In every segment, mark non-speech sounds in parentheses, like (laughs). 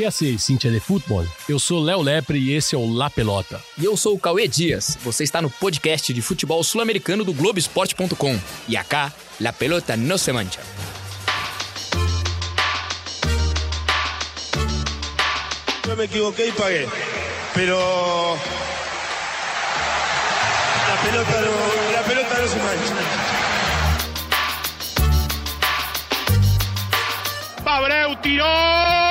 Que hace Cintia de Futebol? Eu sou Léo Lepre e esse é o La Pelota. E eu sou o Cauê Dias. Você está no podcast de futebol sul-americano do Globoesporte.com. E acá, La Pelota no se mancha. Yo me equivoqué y pagué. Pero. La pelota no, la pelota no se mancha. Abreu tiró.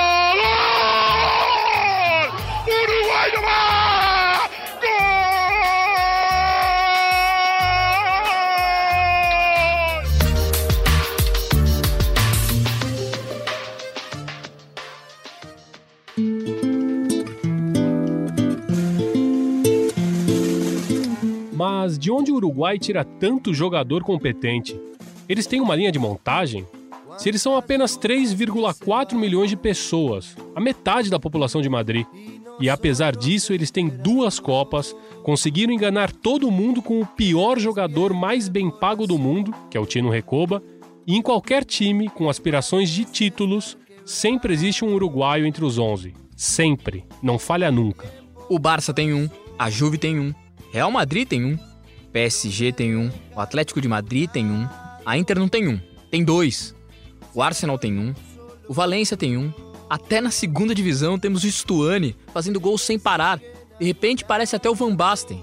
Uruguai tira tanto jogador competente? Eles têm uma linha de montagem? Se eles são apenas 3,4 milhões de pessoas, a metade da população de Madrid, e apesar disso eles têm duas Copas, conseguiram enganar todo mundo com o pior jogador mais bem pago do mundo, que é o Tino Recoba, e em qualquer time com aspirações de títulos, sempre existe um uruguaio entre os 11. Sempre. Não falha nunca. O Barça tem um, a Juve tem um, Real Madrid tem um, PSG tem um, o Atlético de Madrid tem um, a Inter não tem um, tem dois. O Arsenal tem um, o Valência tem um, até na segunda divisão temos o Stuani fazendo gols sem parar. De repente parece até o Van Basten.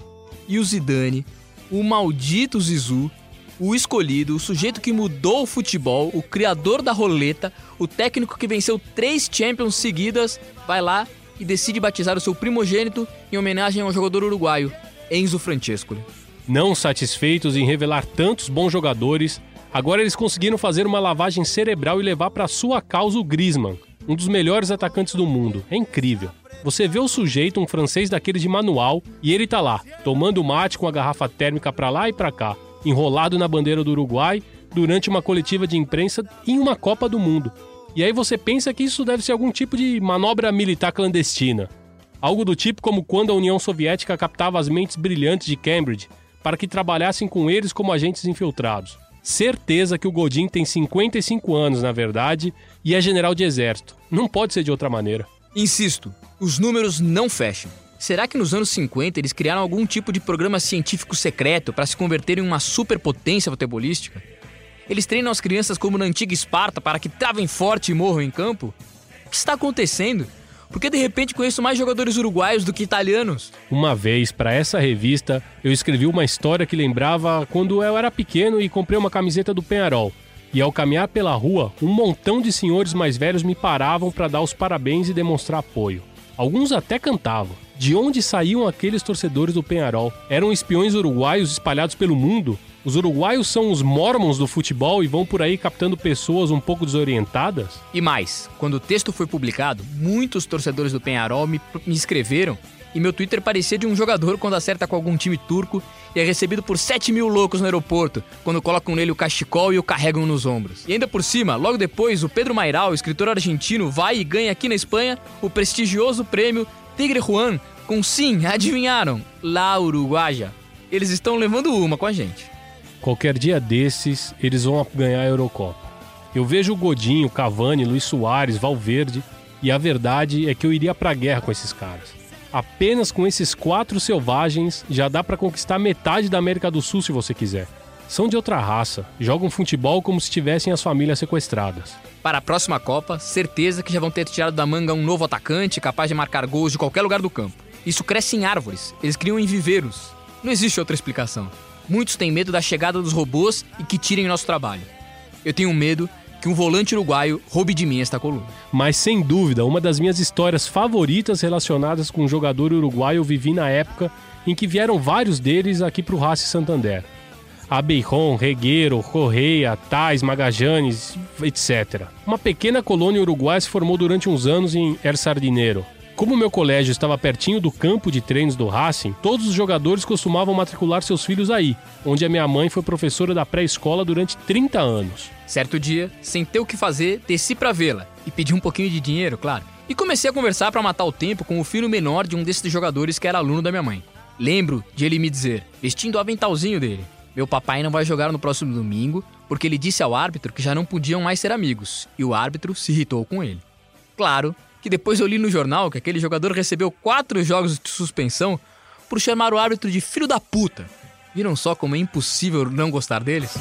E o Zidane, o maldito Zizou, o escolhido, o sujeito que mudou o futebol, o criador da roleta, o técnico que venceu três Champions seguidas, vai lá e decide batizar o seu primogênito em homenagem ao jogador uruguaio, Enzo Francescoli. Não satisfeitos em revelar tantos bons jogadores, agora eles conseguiram fazer uma lavagem cerebral e levar para sua causa o Griezmann, um dos melhores atacantes do mundo. É incrível. Você vê o sujeito, um francês daquele de manual, e ele tá lá, tomando mate com a garrafa térmica pra lá e pra cá, enrolado na bandeira do Uruguai, durante uma coletiva de imprensa em uma Copa do Mundo. E aí você pensa que isso deve ser algum tipo de manobra militar clandestina. Algo do tipo como quando a União Soviética captava as mentes brilhantes de Cambridge para que trabalhassem com eles como agentes infiltrados. Certeza que o Godin tem 55 anos, na verdade, e é general de exército. Não pode ser de outra maneira. Insisto, os números não fecham. Será que nos anos 50 eles criaram algum tipo de programa científico secreto para se converter em uma superpotência futebolística? Eles treinam as crianças como na antiga Esparta para que travem forte e morram em campo? O que está acontecendo? Porque de repente conheço mais jogadores uruguaios do que italianos? Uma vez, para essa revista, eu escrevi uma história que lembrava quando eu era pequeno e comprei uma camiseta do Penharol. E ao caminhar pela rua, um montão de senhores mais velhos me paravam para dar os parabéns e demonstrar apoio. Alguns até cantavam. De onde saíam aqueles torcedores do Penharol? Eram espiões uruguaios espalhados pelo mundo? Os uruguaios são os mormons do futebol e vão por aí captando pessoas um pouco desorientadas? E mais, quando o texto foi publicado, muitos torcedores do Penharol me, me escreveram e meu Twitter parecia de um jogador quando acerta com algum time turco e é recebido por 7 mil loucos no aeroporto, quando colocam nele o cachecol e o carregam nos ombros. E ainda por cima, logo depois, o Pedro Mairal, escritor argentino, vai e ganha aqui na Espanha o prestigioso prêmio Tigre Juan, com sim, adivinharam, La Uruguaia. Eles estão levando uma com a gente. Qualquer dia desses, eles vão ganhar a Eurocopa. Eu vejo o Godinho, Cavani, Luiz Soares, Valverde, e a verdade é que eu iria pra guerra com esses caras. Apenas com esses quatro selvagens já dá para conquistar metade da América do Sul se você quiser. São de outra raça, jogam futebol como se tivessem as famílias sequestradas. Para a próxima Copa, certeza que já vão ter tirado da manga um novo atacante capaz de marcar gols de qualquer lugar do campo. Isso cresce em árvores, eles criam em viveiros. Não existe outra explicação. Muitos têm medo da chegada dos robôs e que tirem nosso trabalho. Eu tenho medo que um volante uruguaio roube de mim esta coluna. Mas sem dúvida, uma das minhas histórias favoritas relacionadas com um jogador uruguaio eu vivi na época em que vieram vários deles aqui para o Racing Santander. Abeiron, Regueiro, Correia, Tais, Magajanes, etc. Uma pequena colônia uruguaia se formou durante uns anos em El Sardinero. Como meu colégio estava pertinho do campo de treinos do Racing, todos os jogadores costumavam matricular seus filhos aí, onde a minha mãe foi professora da pré-escola durante 30 anos. Certo dia, sem ter o que fazer, desci pra vê-la e pedi um pouquinho de dinheiro, claro. E comecei a conversar para matar o tempo com o filho menor de um desses jogadores que era aluno da minha mãe. Lembro de ele me dizer, vestindo o aventalzinho dele: Meu papai não vai jogar no próximo domingo porque ele disse ao árbitro que já não podiam mais ser amigos e o árbitro se irritou com ele. Claro que depois eu li no jornal que aquele jogador recebeu quatro jogos de suspensão por chamar o árbitro de filho da puta. Viram só como é impossível não gostar deles?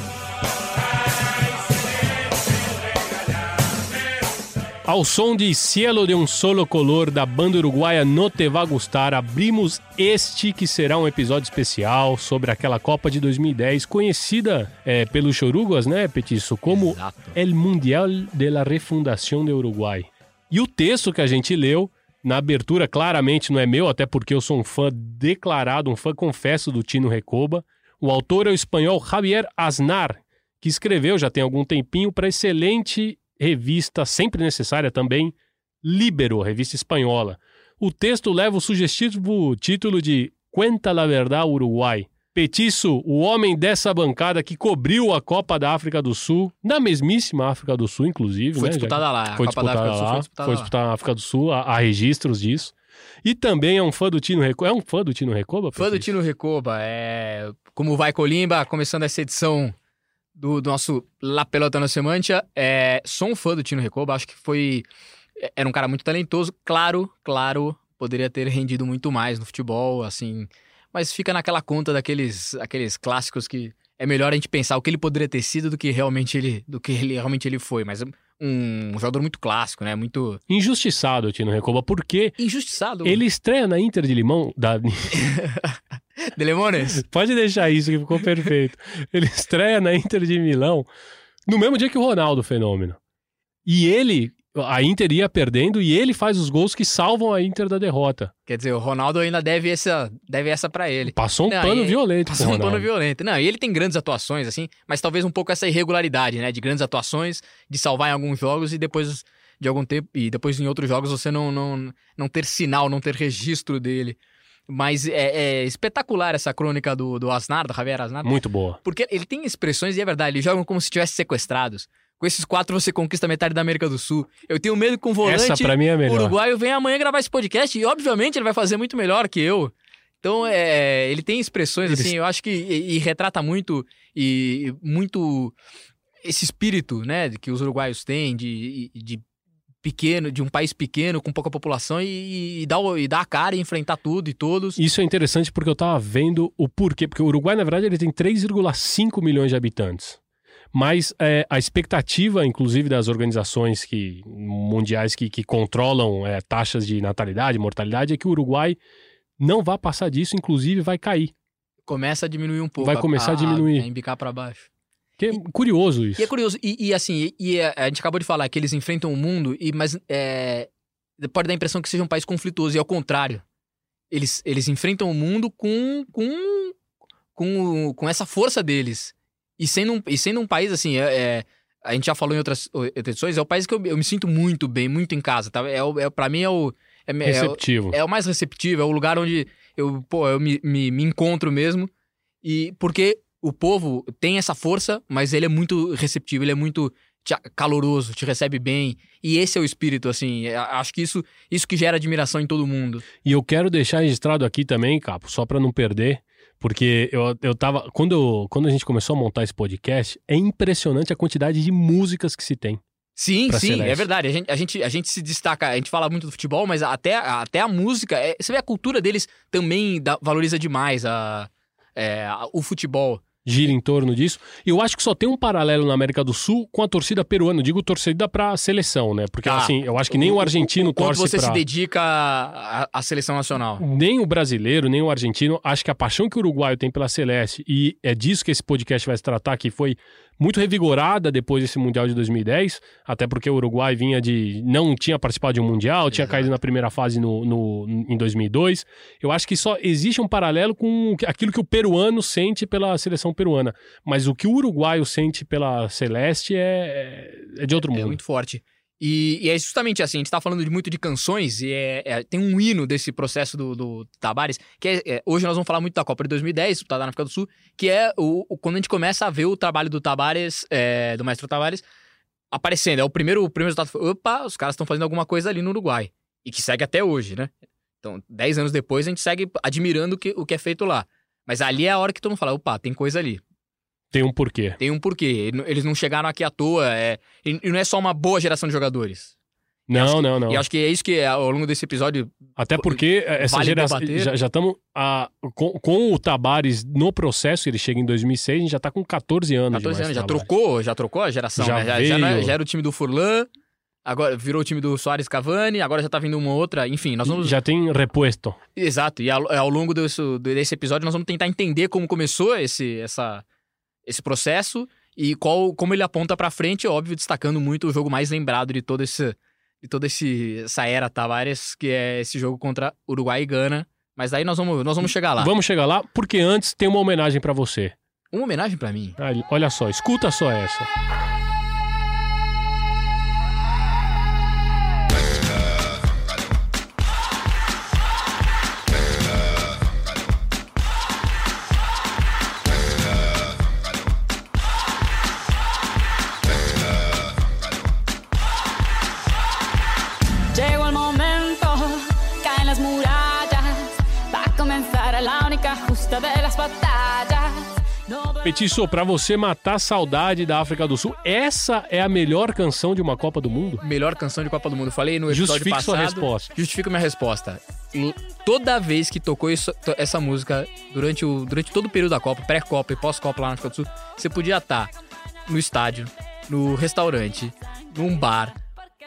Ao som de Cielo de um Solo Color da banda uruguaia No Te Va Gustar, abrimos este que será um episódio especial sobre aquela Copa de 2010, conhecida é, pelos chorugas, né, Petiço, como Exato. El Mundial de la Refundación de Uruguai. E o texto que a gente leu na abertura claramente não é meu, até porque eu sou um fã declarado, um fã confesso do Tino Recoba. O autor é o espanhol Javier Aznar, que escreveu já tem algum tempinho para excelente revista, sempre necessária também, Libero, revista espanhola. O texto leva o sugestivo título de Cuenta la Verdad Uruguai. Petiço, o homem dessa bancada que cobriu a Copa da África do Sul, na mesmíssima África do Sul, inclusive. Foi né? Disputada lá. A foi Copa da disputada África do Sul lá, foi disputada foi lá. disputada na África do Sul, há, há registros disso. E também é um fã do Tino Recoba. É um fã do Tino Recoba? Fã do? Tino Recoba, é. Como vai Colimba, começando essa edição do, do nosso La Pelota na Semantia, é... sou um fã do Tino Recoba, acho que foi. é- Era um cara muito talentoso, claro, claro, poderia ter rendido muito mais no futebol, assim. Mas fica naquela conta daqueles aqueles clássicos que é melhor a gente pensar o que ele poderia ter sido do que realmente ele, do que ele realmente ele foi. Mas um, jogador muito clássico, né? Muito Injustiçado Tino Recoba, porque injustiçado. ele estreia na Inter de Limão. Da... (laughs) De Lemones. Pode deixar isso que ficou perfeito. Ele estreia na Inter de Milão no mesmo dia que o Ronaldo, fenômeno. E ele, a Inter ia perdendo e ele faz os gols que salvam a Inter da derrota. Quer dizer, o Ronaldo ainda deve essa, deve essa para ele. Passou um Não, pano e- violento Passou um pano violento. Não, e ele tem grandes atuações, assim, mas talvez um pouco essa irregularidade, né? De grandes atuações, de salvar em alguns jogos e depois de algum tempo, e depois em outros jogos você não, não, não ter sinal, não ter registro dele. Mas é, é espetacular essa crônica do, do Asnar, do Javier Asnar, Muito boa. porque ele tem expressões, e é verdade, eles jogam como se estivessem sequestrados. Com esses quatro você conquista metade da América do Sul. Eu tenho medo que com o volante Essa pra mim é melhor. uruguaio venha amanhã gravar esse podcast e, obviamente, ele vai fazer muito melhor que eu. Então, é, ele tem expressões, Eles- assim, eu acho que. E, e retrata muito. E e muito. Esse espírito, né, que os uruguaios têm de, de pequeno, de um país pequeno, com pouca população, e, e, dar, e dar a cara e enfrentar tudo e todos. Isso é interessante porque eu tava vendo o porquê. Porque o Uruguai, na verdade, ele tem 3,5 milhões de habitantes. Mas é, a expectativa, inclusive, das organizações que, mundiais que, que controlam é, taxas de natalidade, mortalidade, é que o Uruguai não vai passar disso, inclusive vai cair. Começa a diminuir um pouco. Vai começar a diminuir. A embicar pra baixo. Que é curioso isso. E é curioso, e, e assim, e, e a, a gente acabou de falar que eles enfrentam o mundo, e, mas é, pode dar a impressão que seja um país conflituoso, e ao contrário. Eles, eles enfrentam o mundo com, com, com, com essa força deles. E sendo um, e sendo um país, assim, é, é, a gente já falou em outras edições, é o país que eu, eu me sinto muito bem, muito em casa, tá? É, o- é, pra mim é o... É, é Receptivo. é o mais receptivo, é o lugar onde eu, pô, eu me, me, me encontro mesmo. E porque o povo tem essa força, mas ele é muito receptivo, ele é muito caloroso, te recebe bem. E esse é o espírito, assim. é- Acho que isso, isso que gera admiração em todo mundo. E eu quero deixar registrado aqui também, Capo, só pra não perder, porque eu, eu tava. Quando, eu- quando a gente começou a montar esse podcast, é impressionante a quantidade de músicas que se tem. Sim, sim, Celeste. é verdade. A gente, a, gente, a gente se destaca, a gente fala muito do futebol, mas até, até a música, é- você vê a cultura deles também dá- valoriza demais a, é, a- o futebol. Gira em torno disso. E eu acho que só tem um paralelo na América do Sul com a torcida peruana. Eu digo torcida pra seleção, né? Porque, Tá. assim, eu acho que nem o argentino o, quanto torce você pra... se dedica à, à seleção nacional. Nem o brasileiro, nem o argentino. Acho que a paixão que o uruguaio tem pela Celeste, e é disso que esse podcast vai se tratar, que foi muito revigorada depois desse Mundial de 2010, até porque o Uruguai vinha de. não tinha participado de um Mundial, tinha Exato. caído na primeira fase no, no- em 2002. Eu acho que só existe um paralelo com aquilo que o peruano sente pela seleção peruana. Mas o que o uruguaio sente pela Celeste é, é de outro É mundo. muito forte. E, e é justamente assim, a gente tá falando de muito de canções, e é- é- tem um hino desse processo do, do Tabares, que é, é- hoje nós vamos falar muito da Copa de 2010, disputada na África do Sul, que é o, o- quando a gente começa a ver o trabalho do Tabares, é, do Maestro Tabares, aparecendo. É o primeiro, o primeiro resultado foi, opa, os caras estão fazendo alguma coisa ali no Uruguai. E que segue até hoje, né? Então, dez anos depois, a gente segue admirando o que, o que é feito lá. Mas ali é a hora que todo mundo fala, opa, tem coisa ali. Tem um porquê. Tem um porquê. Eles não chegaram aqui à toa. É... E não é só uma boa geração de jogadores. Não, não, não. E acho que é isso que ao longo desse episódio. Até porque essa Vale geração. debater. Já estamos. Com, com o Tabares no processo, ele chega em 2006, a gente já tá com 14 anos. 14 de anos, já Tabares. trocou, já trocou a geração, Já né? Já, já, é- veio. já era o time do Furlan, agora virou o time do Soares Cavani, agora já tá vindo uma outra. Enfim, nós vamos. Já tem repuesto. Exato, e ao, ao longo desse, desse episódio nós vamos tentar entender como começou esse, essa, esse processo e qual, como ele aponta pra frente, óbvio, destacando muito o jogo mais lembrado de todo esse de toda esse, essa era Tavares, que é esse jogo contra Uruguai e Gana. Mas daí nós vamos, nós vamos chegar lá. Vamos chegar lá, porque antes tem uma homenagem pra você. Uma homenagem pra mim. Ah, Olha só, escuta só essa. Petiço, pra você matar a saudade da África do Sul, essa é a melhor canção de uma Copa do Mundo? Melhor canção de Copa do Mundo. Falei no episódio Justifique passado. sua resposta. Justifico minha resposta. Toda vez que tocou isso- essa música durante, o, durante todo o período da Copa, pré-Copa e pós-Copa lá na África do Sul, você podia estar no estádio, no restaurante, num bar,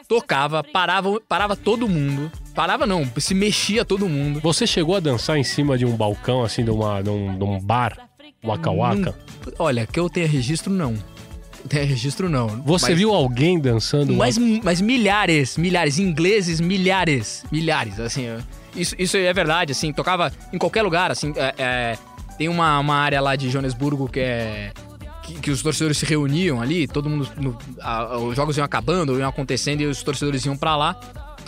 tocava, parava, parava todo mundo. Parava não, se mexia todo mundo. Você chegou a dançar em cima de um balcão, assim, de, uma, de, um, de um bar, Waka Waka? Olha, que eu tenha registro, não. Tenha registro, não. Você Mas- viu alguém dançando? Mas, mas milhares, milhares, ingleses, milhares, milhares, assim. Isso, isso é verdade, assim, tocava em qualquer lugar, assim. é- é, tem uma, uma área lá de Joanesburgo que é. Que, os torcedores se reuniam ali, todo mundo. no- a- os jogos iam acabando, iam acontecendo e os torcedores iam pra lá.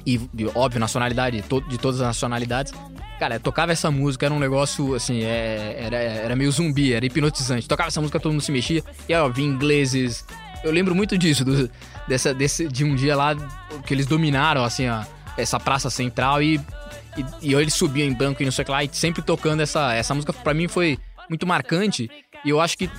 E, óbvio, nacionalidade, de todas as nacionalidades. Cara, tocava essa música, era um negócio, assim, é- era, era meio zumbi, era hipnotizante. Tocava essa música, todo mundo se mexia. E aí, ó, vinha ingleses. Eu lembro muito disso, do- dessa, desse, de um dia lá que eles dominaram, assim, ó, essa praça central e, e, e eles subiam em banco e não sei o que lá, e sempre tocando essa, essa música, pra mim foi muito marcante. E eu acho que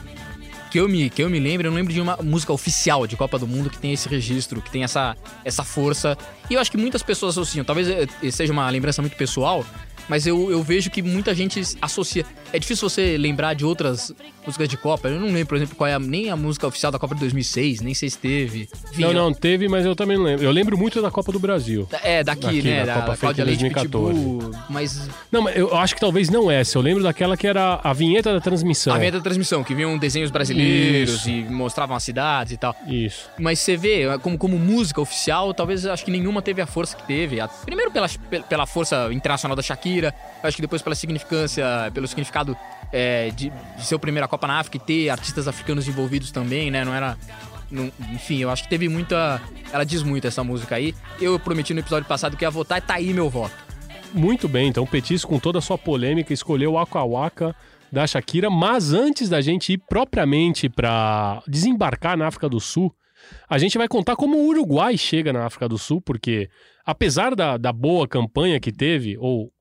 que eu me, que eu me lembro, eu não lembro de uma música oficial de Copa do Mundo que tem esse registro, que tem essa, essa força. E eu acho que muitas pessoas associam. Talvez eh, seja uma lembrança muito pessoal, mas eu, eu vejo que muita gente associa. É difícil você lembrar de outras músicas de Copa. Eu não lembro, por exemplo, qual é a, nem a música oficial da Copa de 2006, nem sei se teve. Enfim, Não, eu- não, teve, mas eu também não lembro. Eu lembro muito da Copa do Brasil. É, daqui, Aqui, né? da Da, Copa Cláudia feita Leite 2014. Pitbull, mas Não, mas eu acho que talvez não essa. Eu lembro daquela que era a vinheta da transmissão. a vinheta da transmissão, que vinham desenhos brasileiros Isso. e mostravam as cidades e tal. Isso. Mas você vê, como, como música oficial, talvez acho que nenhuma teve a força que teve. A- primeiro pela, pela força internacional da Shakira, acho que depois pela significância, pelo significado é, de, de ser a Copa na África e ter artistas africanos envolvidos também, né? Não era. enfim, eu acho que teve muita. Ela diz muito essa música aí. Eu prometi no episódio passado que ia votar e tá aí meu voto. Muito bem, então Petis, com toda a sua polêmica, escolheu o Waka Waka da Shakira, mas antes da gente ir propriamente para desembarcar na África do Sul, a gente vai contar como o Uruguai chega na África do Sul, porque apesar da, da boa campanha que teve, ou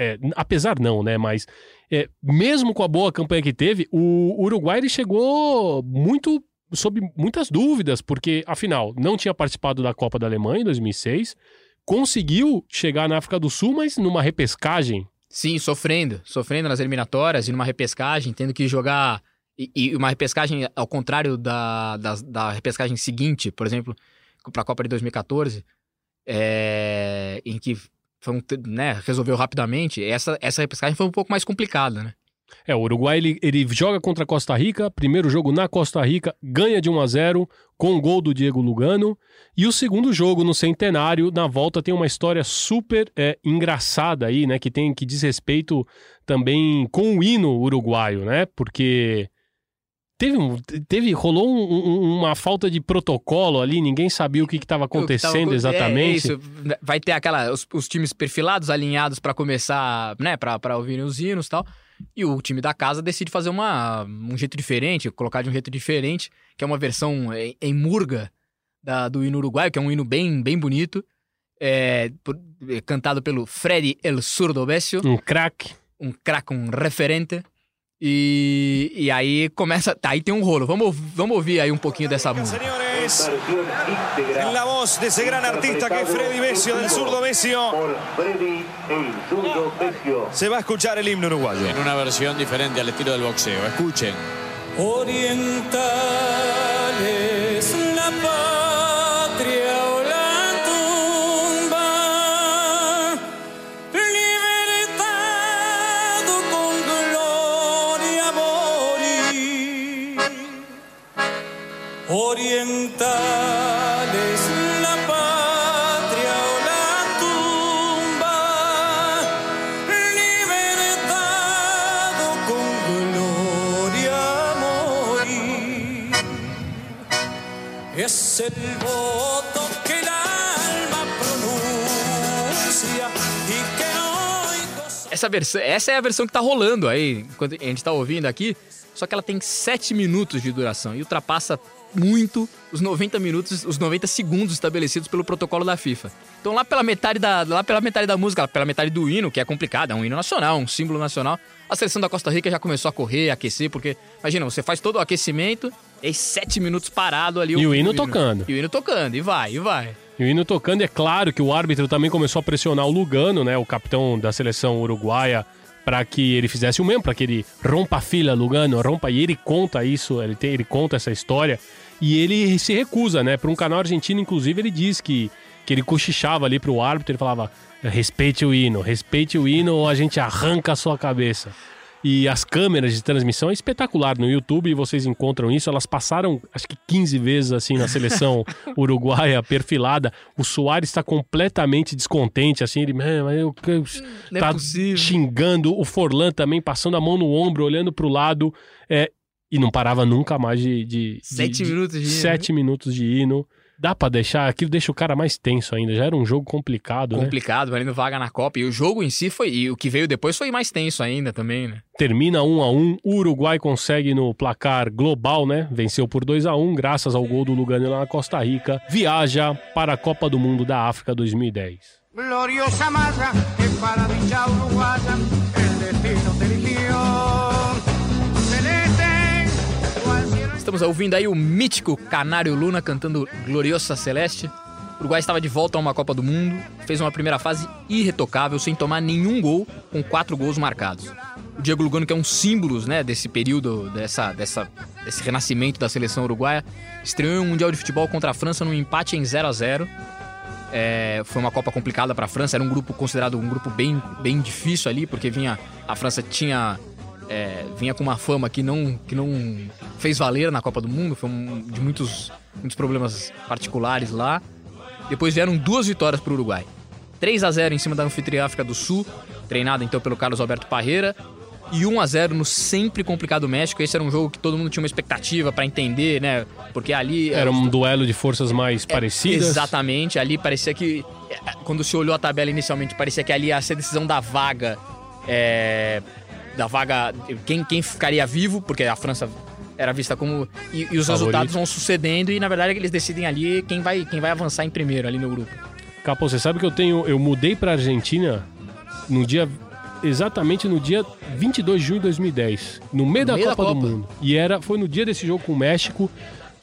é, apesar não, né, mas é, mesmo com a boa campanha que teve, o Uruguai ele chegou muito sob muitas dúvidas, porque afinal não tinha participado da Copa da Alemanha em 2006, conseguiu chegar na África do Sul, mas numa repescagem. Sim, sofrendo. Sofrendo nas eliminatórias e numa repescagem, tendo que jogar. E, e uma repescagem ao contrário da, da, da repescagem seguinte, por exemplo, para a Copa de 2014, é, em que foi né, resolveu rapidamente. Essa, essa repescagem foi um pouco mais complicada, né? É, o Uruguai ele, ele joga contra a Costa Rica, primeiro jogo na Costa Rica, ganha de 1 a 0 com o gol do Diego Lugano. E o segundo jogo no Centenário, na volta, tem uma história super é, engraçada aí, né? Que tem que diz respeito também com o hino uruguaio, né? Porque teve, um, teve rolou um- um- uma falta de protocolo ali, ninguém sabia o que estava tava acontecendo acon- é, exatamente. É, isso. Vai ter aquela os, os times perfilados, alinhados para começar, né, para ouvirem os hinos e tal. E o time da casa decide fazer uma, um jeito diferente, colocar de um jeito diferente, que é uma versão em, em murga da, do hino uruguaio, que é um hino bem, bem bonito, é, por- é, cantado pelo Freddy El Surdo Bessio, Um craque. um craque, um referente. E, e aí começa. Tá, aí tem um rolo. Vamos, vamos ouvir aí um pouquinho dessa música. En la voz de ese gran artista que es Freddy Besio, del zurdo Besio. Se va a escuchar el himno uruguayo. En una versión diferente al estilo del boxeo. Escuchen. Orientales, El voto que el alma pronuncia y que hoy Essa, versão, essa é a versão que tá rolando aí, enquanto a gente tá ouvindo aqui. Só que ela tem 7 minutos de duração e ultrapassa muito os 90 minutos, os 90 segundos estabelecidos pelo protocolo da FIFA. Então lá pela metade da, lá pela metade da música, pela metade do hino, que é complicado, é um hino nacional, um símbolo nacional, a seleção da Costa Rica já começou a correr, a aquecer, porque imagina, você faz todo o aquecimento, e 7 minutos parado ali E o hino tocando. E o hino tocando, e vai, e vai. E o hino tocando, é claro que o árbitro também começou a pressionar o Lugano, né, o capitão da seleção uruguaia, para que ele fizesse o mesmo, para que ele rompa a fila, Lugano, rompa. E ele conta isso, ele, tem, ele conta essa história. E ele se recusa, né? Para um canal argentino, inclusive, ele diz que, que ele cochichava ali pro árbitro, ele falava: respeite o hino, respeite o hino ou a gente arranca a sua cabeça. E as câmeras de transmissão é espetacular no YouTube, vocês encontram isso. Elas passaram, acho que 15 vezes assim na seleção (laughs) uruguaia perfilada. O Soares está completamente descontente, assim, ele, "Man, mas eu, eu- Não é tá possível." xingando. O Forlan também passando a mão no ombro, olhando pro lado. É, e não parava nunca mais de. de de- Sete de- minutos de hino, Sete minutos de hino. Dá pra deixar, aquilo deixa o cara mais tenso ainda. Já era um jogo complicado, né? complicado, valendo vaga na Copa. E o jogo em si foi. E o que veio depois foi mais tenso ainda também, né? Termina 1 a 1 O Uruguai consegue no placar global, né? Venceu por 2 a 1 graças ao gol do Lugano lá na Costa Rica. Viaja para a Copa do Mundo da África 2010. Gloriosa malla que para Estamos ouvindo aí o mítico Canário Luna cantando Gloriosa Celeste. O Uruguai estava de volta a uma Copa do Mundo, fez uma primeira fase irretocável, sem tomar nenhum gol, com quatro gols marcados. O Diego Lugano, que é um símbolo né, desse período, dessa, dessa, desse renascimento da seleção uruguaia, estreou em um Mundial de Futebol contra a França num empate em 0 a 0 É, foi uma Copa complicada para a França, era um grupo considerado um grupo bem, bem difícil ali, porque vinha a França tinha é, vinha com uma fama que não, que não fez valer na Copa do Mundo, foi um, de muitos, muitos problemas particulares lá. Depois vieram duas vitórias para o Uruguai. 3 a 0 em cima da anfitriã África do Sul, treinada então pelo Carlos Alberto Parreira, e 1 a 0 no sempre complicado México. Esse era um jogo que todo mundo tinha uma expectativa para entender, né? Porque ali Era um duelo de forças mais parecidas. Exatamente, ali parecia que. é, Quando se olhou a tabela inicialmente, parecia que ali ia ser a decisão da vaga. é, da vaga. Quem, quem ficaria vivo, porque a França era vista como. E, e os Favorito. resultados vão sucedendo, e na verdade eles decidem ali quem vai, quem vai avançar em primeiro ali no grupo. Capô, você sabe que eu tenho. Eu mudei pra Argentina no dia. Exatamente no dia 22 de junho de 2010. No meio, da, meio da Copa do Copa. Mundo. E era, foi no dia desse jogo com o México.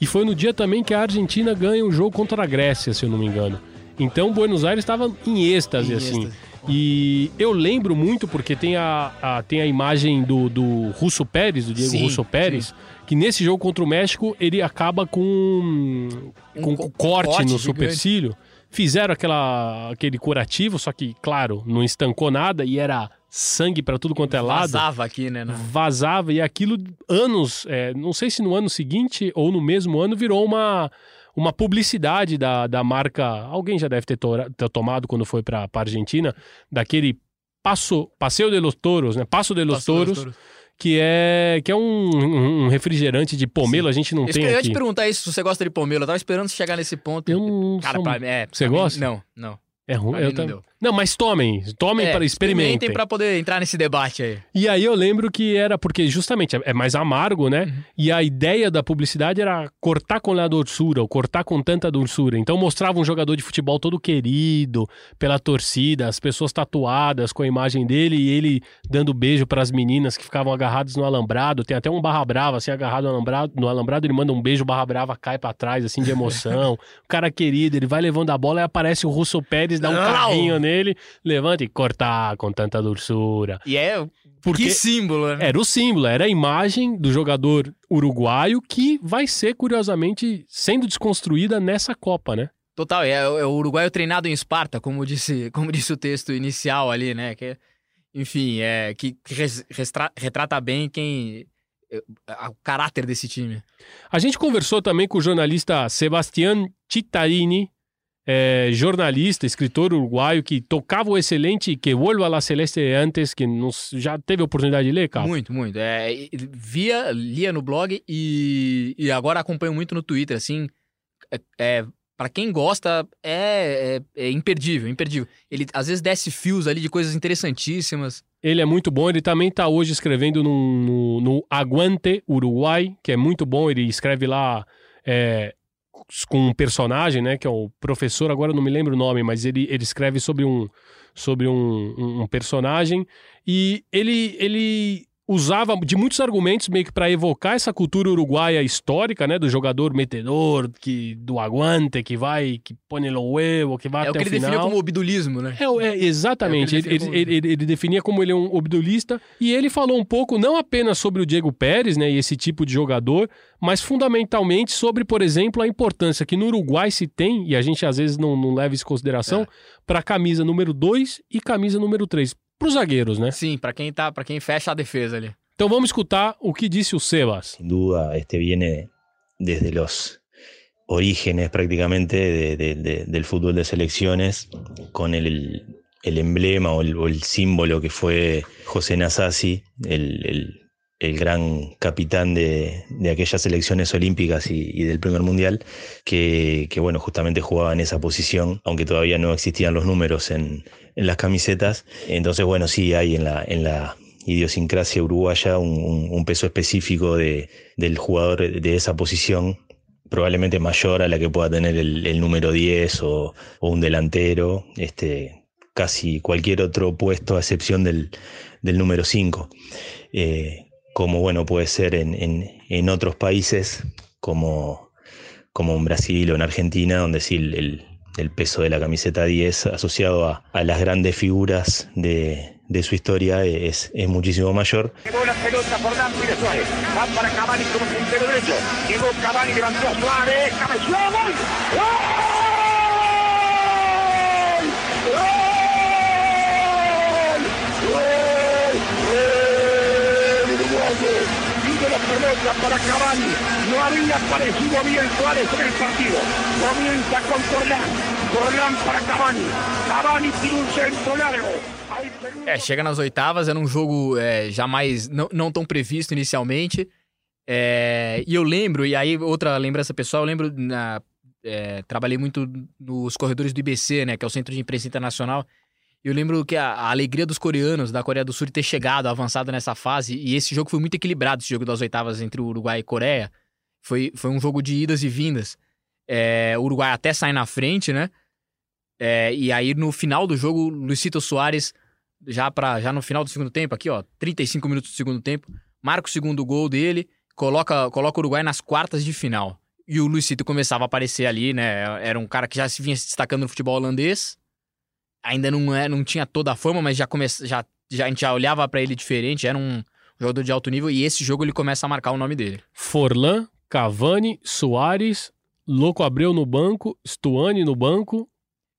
E foi no dia também que a Argentina ganha o jogo contra a Grécia, se eu não me engano. Então Buenos Aires estava em êxtase, Em assim. êxtase. E eu lembro muito porque tem a, a- tem a imagem do, do Russo Pérez, do Diego Sim, Russo Pérez, que nesse jogo contra o México ele acaba com, com Um co- corte, corte no gigante. supercílio. Fizeram aquela, aquele curativo, só que, claro, não estancou nada e era sangue pra tudo quanto é lado. Vazava aqui, né? na- Vazava e aquilo, anos, é, não sei se no ano seguinte ou no mesmo ano, virou uma, uma publicidade da, da marca. Alguém já deve ter, tora- ter tomado quando foi pra, pra Argentina, daquele Passo, Passeio de los Toros, né? Passo de los Passou dos Toros, touros. que é, que é um, um refrigerante de pomelo, a gente não Isso tem eu ia aqui. te perguntar isso, se você gosta de pomelo. Eu tava esperando você chegar nesse ponto. Eu não Cara, sou- pra, é, Você pra mim, gosta? Não, não. É ruim, Pra eu não tam- deu. Não, mas tomem, tomem É, para experimentem. para poder entrar nesse debate aí. E aí eu lembro que era porque justamente é- é mais amargo, né? Uhum. E a ideia da publicidade era cortar com la doçura, ou cortar com tanta doçura. Então mostrava um jogador de futebol todo querido pela torcida, as pessoas tatuadas com a imagem dele e ele dando beijo para as meninas que ficavam agarradas no alambrado. Tem até um barra brava assim agarrado no alambrado, no alambrado ele manda um beijo, barra brava cai para trás assim de emoção. (laughs) o cara querido, ele vai levando a bola e aparece o Russo Pérez, dá um Não! carrinho nele, levanta e cortar com tanta doçura. E é. Porque Que símbolo, né? era o símbolo, era a imagem do jogador uruguaio que vai ser, curiosamente, sendo desconstruída nessa Copa, né? Total, é, é o uruguaio treinado em Esparta, como disse, (laughs) como disse o texto inicial ali, né? Que, enfim, é, que, que res- restra- retrata bem quem. é, o caráter desse time. A gente conversou também com o jornalista Sebastián Cittarini, é, jornalista, escritor uruguaio, que tocava o excelente Que Vuelva a la Celeste antes, que já teve a oportunidade de ler, cara? Muito, muito. É, via, lia no blog e, e agora acompanho muito no Twitter, assim. É, é, para quem gosta, é, é, é imperdível, imperdível. Ele às vezes desce fios ali de coisas interessantíssimas. Ele é muito bom, ele também está hoje escrevendo num- no, no Aguante Uruguai, que é muito bom, ele escreve lá é, com um personagem, né, que é o professor, agora não me lembro o nome, mas ele, ele escreve sobre um sobre um, um- um personagem e ele, ele usava de muitos argumentos meio que para evocar essa cultura uruguaia histórica, né, do jogador metedor, que do aguante, que vai, que põe no huevo, que vai é o até que ele o final. definia como obidulismo, né? É, é, exatamente. É que ele ele, definia ele, ele- ele definia como ele é um obdulista e ele falou um pouco não apenas sobre o Diego Pérez, né, e esse tipo de jogador, mas fundamentalmente sobre, por exemplo, a importância que no Uruguai se tem, e a gente às vezes não, não leva isso em consideração, É. para camisa número 2 e camisa número 3. Para os zagueiros, né? Sim, pra quem tá, para quem fecha a defesa ali. Então vamos escutar o que disse o Sebas. Sin duda, este viene desde los orígenes prácticamente de- de- de- del fútbol de selecciones, con el, el emblema o el, o el símbolo que fue José Nasasi, el, el- el gran capitán de, de aquellas selecciones olímpicas y, y del primer mundial, que, que, bueno, justamente jugaba en esa posición, aunque todavía no existían los números en, en las camisetas. Entonces, bueno, sí hay en la, en la idiosincrasia uruguaya un, peso específico de, del jugador de esa posición, probablemente mayor a la que pueda tener el, número 10 o, o un delantero, este, casi cualquier otro puesto a excepción del, del número 5. Eh, como bueno puede ser en, en- en otros países como, como en Brasil o en Argentina, donde sí el, el- peso de la camiseta 10 asociado a, a las grandes figuras de, de su historia es, es muchísimo mayor. Llegó la pelota por Pires Suárez. Va para Cavani como puntero derecho. Llegó Cavani, levantó a Suárez. Cabeció, gol. ¡Gol! Pelota para Cavani. No había aparecido bien Suárez en el partido. Comienza con Forlán. Forlán para Cavani. Cavani tira un centro largo. É, chega nas oitavas, era um jogo é, jamais não, não tão previsto inicialmente. É, e eu lembro, e aí outra lembrança pessoal, eu lembro, na, é, trabalhei muito nos corredores do IBC, né, que é o Centro de Imprensa Internacional. Eu lembro que a, a alegria dos coreanos da Coreia do Sul de ter chegado, avançado nessa fase, e esse jogo foi muito equilibrado, esse jogo das oitavas entre Uruguai e Coreia. Foi, foi um jogo de idas e vindas. É, o Uruguai até sai na frente, né? É, e aí no final do jogo, Luisito Soares já para já no final do segundo tempo, aqui ó, 35 minutos do segundo tempo, marca o segundo gol dele, coloca, coloca o Uruguai nas quartas de final. E o Luizito começava a aparecer ali, né? Era um cara que já se vinha se destacando no futebol holandês. Ainda não, é, não tinha toda a fama, mas já, come, já, já a gente já olhava para ele diferente, era um jogador de alto nível e esse jogo ele começa a marcar o nome dele. Forlan, Cavani, Soares, Louco Abreu no banco, Stuani no banco.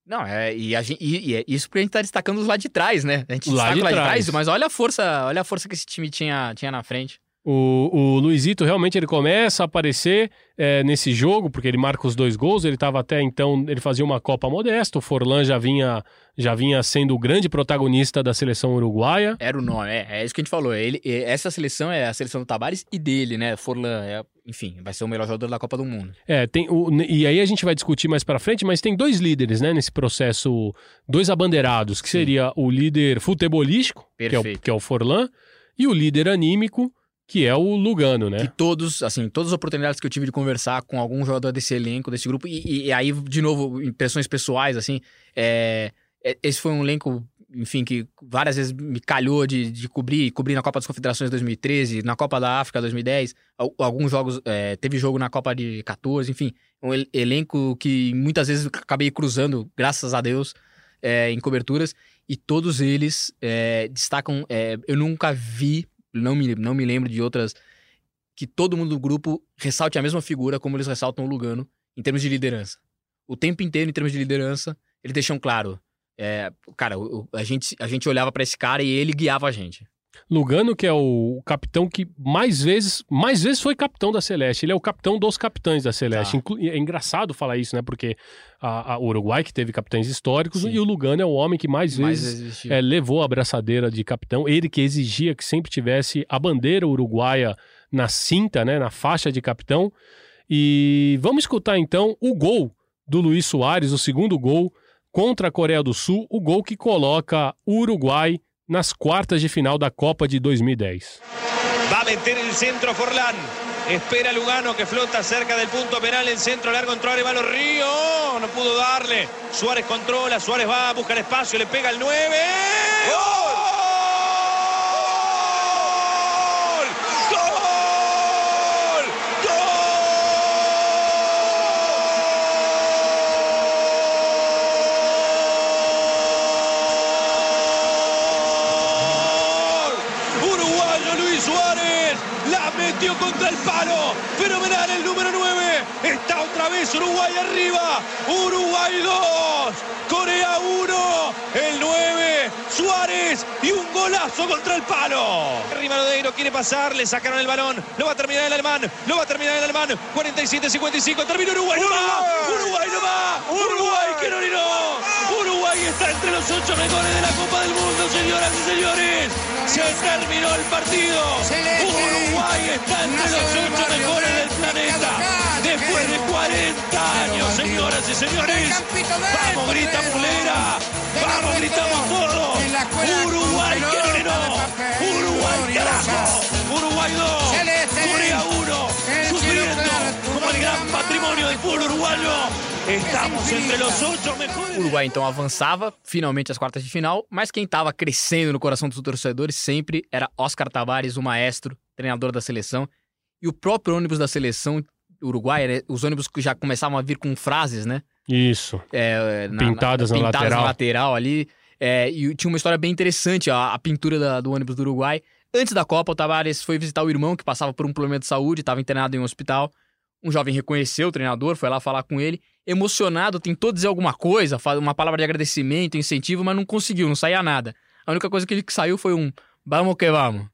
Não, é, e, a gente, e, e é isso porque a gente tá destacando os lá de trás, né? A gente Lá destaca de lá de trás. trás, mas olha a força, olha a força que esse time tinha, tinha na frente. O, o Luizito realmente ele começa a aparecer é, nesse jogo, porque ele marca os dois gols. Ele estava até então, ele fazia uma Copa modesta. O Forlan já vinha, já vinha sendo o grande protagonista da seleção uruguaia. Era o nome, é, é isso que a gente falou. Ele, é- essa seleção é a seleção do Tabares e dele, né? Forlan, é, enfim, vai ser o melhor jogador da Copa do Mundo. É, tem o, e aí a gente vai discutir mais pra frente, mas tem dois líderes, né, nesse processo, dois abanderados, que seria o líder futebolístico, que é, o, que é o Forlan, e o líder anímico, que é o Lugano, né? Que todos, assim, todas as oportunidades que eu tive de conversar com algum jogador desse elenco, desse grupo, e, e- aí, de novo, impressões pessoais, assim, é, é- esse foi um elenco, enfim, que várias vezes me calhou de, de cobrir, cobrir na Copa das Confederações 2013, na Copa da África 2010, al- alguns jogos, é, teve jogo na Copa de 14, enfim, um el- elenco que muitas vezes acabei cruzando, graças a Deus, é, em coberturas, e todos eles é, destacam, é, eu nunca vi, não me, não me lembro de outras que todo mundo do grupo ressalte a mesma figura como eles ressaltam o Lugano em termos de liderança. O tempo inteiro, em termos de liderança, eles deixam claro. é, cara, a, gente, a gente olhava pra esse cara e ele guiava a gente. Lugano, que é o capitão que mais vezes, mais vezes foi capitão da Celeste. Ele é o capitão dos capitães da Celeste. Tá. É engraçado falar isso, né? Porque a, a Uruguai, que teve capitães históricos, Sim. e o Lugano é o homem que mais Mais vezes vestiu. é, levou a braçadeira de capitão. Ele que exigia que sempre tivesse a bandeira uruguaia na cinta, né? Na faixa de capitão. E vamos escutar então o gol do Luiz Soares, o segundo gol contra a Coreia do Sul, o gol que coloca o Uruguai nas quartas de final da Copa de 2010. Va a meter el centro Forlán. Espera Lugano que flota cerca del punto penal. El centro largo entró Arevalo Río. No pudo darle. Suárez controla. Suárez va a buscar espacio. Le pega el 9. ¡Gol! Palo. Fenomenal el número 9. Está otra vez Uruguay arriba. Uruguay 2. Corea 1. El 9. Suárez y un golazo contra el palo. Arriba Lodeiro quiere pasar. Le sacaron el balón. Lo va a terminar el alemán. Lo va a terminar el alemán. 47-55. Termina Uruguay. No va. Uruguay no va. Uruguay que no no. Uruguay está entre los ocho mejores de la Copa del Mundo, señoras y señores. Se terminó el partido. Uruguay está entre los ocho mejores del planeta. Después de 40 años, señoras y señores. Vamos, grita Mulera. Vamos, gritamos todos. Uruguay que. Uruguay carajo. Uruguay 2. Corea 1. Sufriendo como el gran patrimonio del fútbol uruguayo. Estamos entre los ocho mejores. O Uruguai então avançava finalmente às quartas de final, mas quem estava crescendo no coração dos torcedores sempre era Oscar Tavares, o maestro, treinador da seleção. E o próprio ônibus da seleção uruguaia, né, os ônibus que já começavam a vir com frases, né? Isso. é, na- Pintadas na pintadas lateral. na lateral ali. É, e tinha uma história bem interessante, a, a pintura da- do ônibus do Uruguai. Antes da Copa, o Tavares foi visitar o irmão que passava por um problema de saúde, estava internado em um hospital. Um jovem reconheceu o treinador, foi lá falar com ele. Emocionado, tentou dizer alguma coisa, uma palavra de agradecimento, incentivo, mas não conseguiu, não saía nada. A única coisa que ele que saiu foi um vamos que vamos.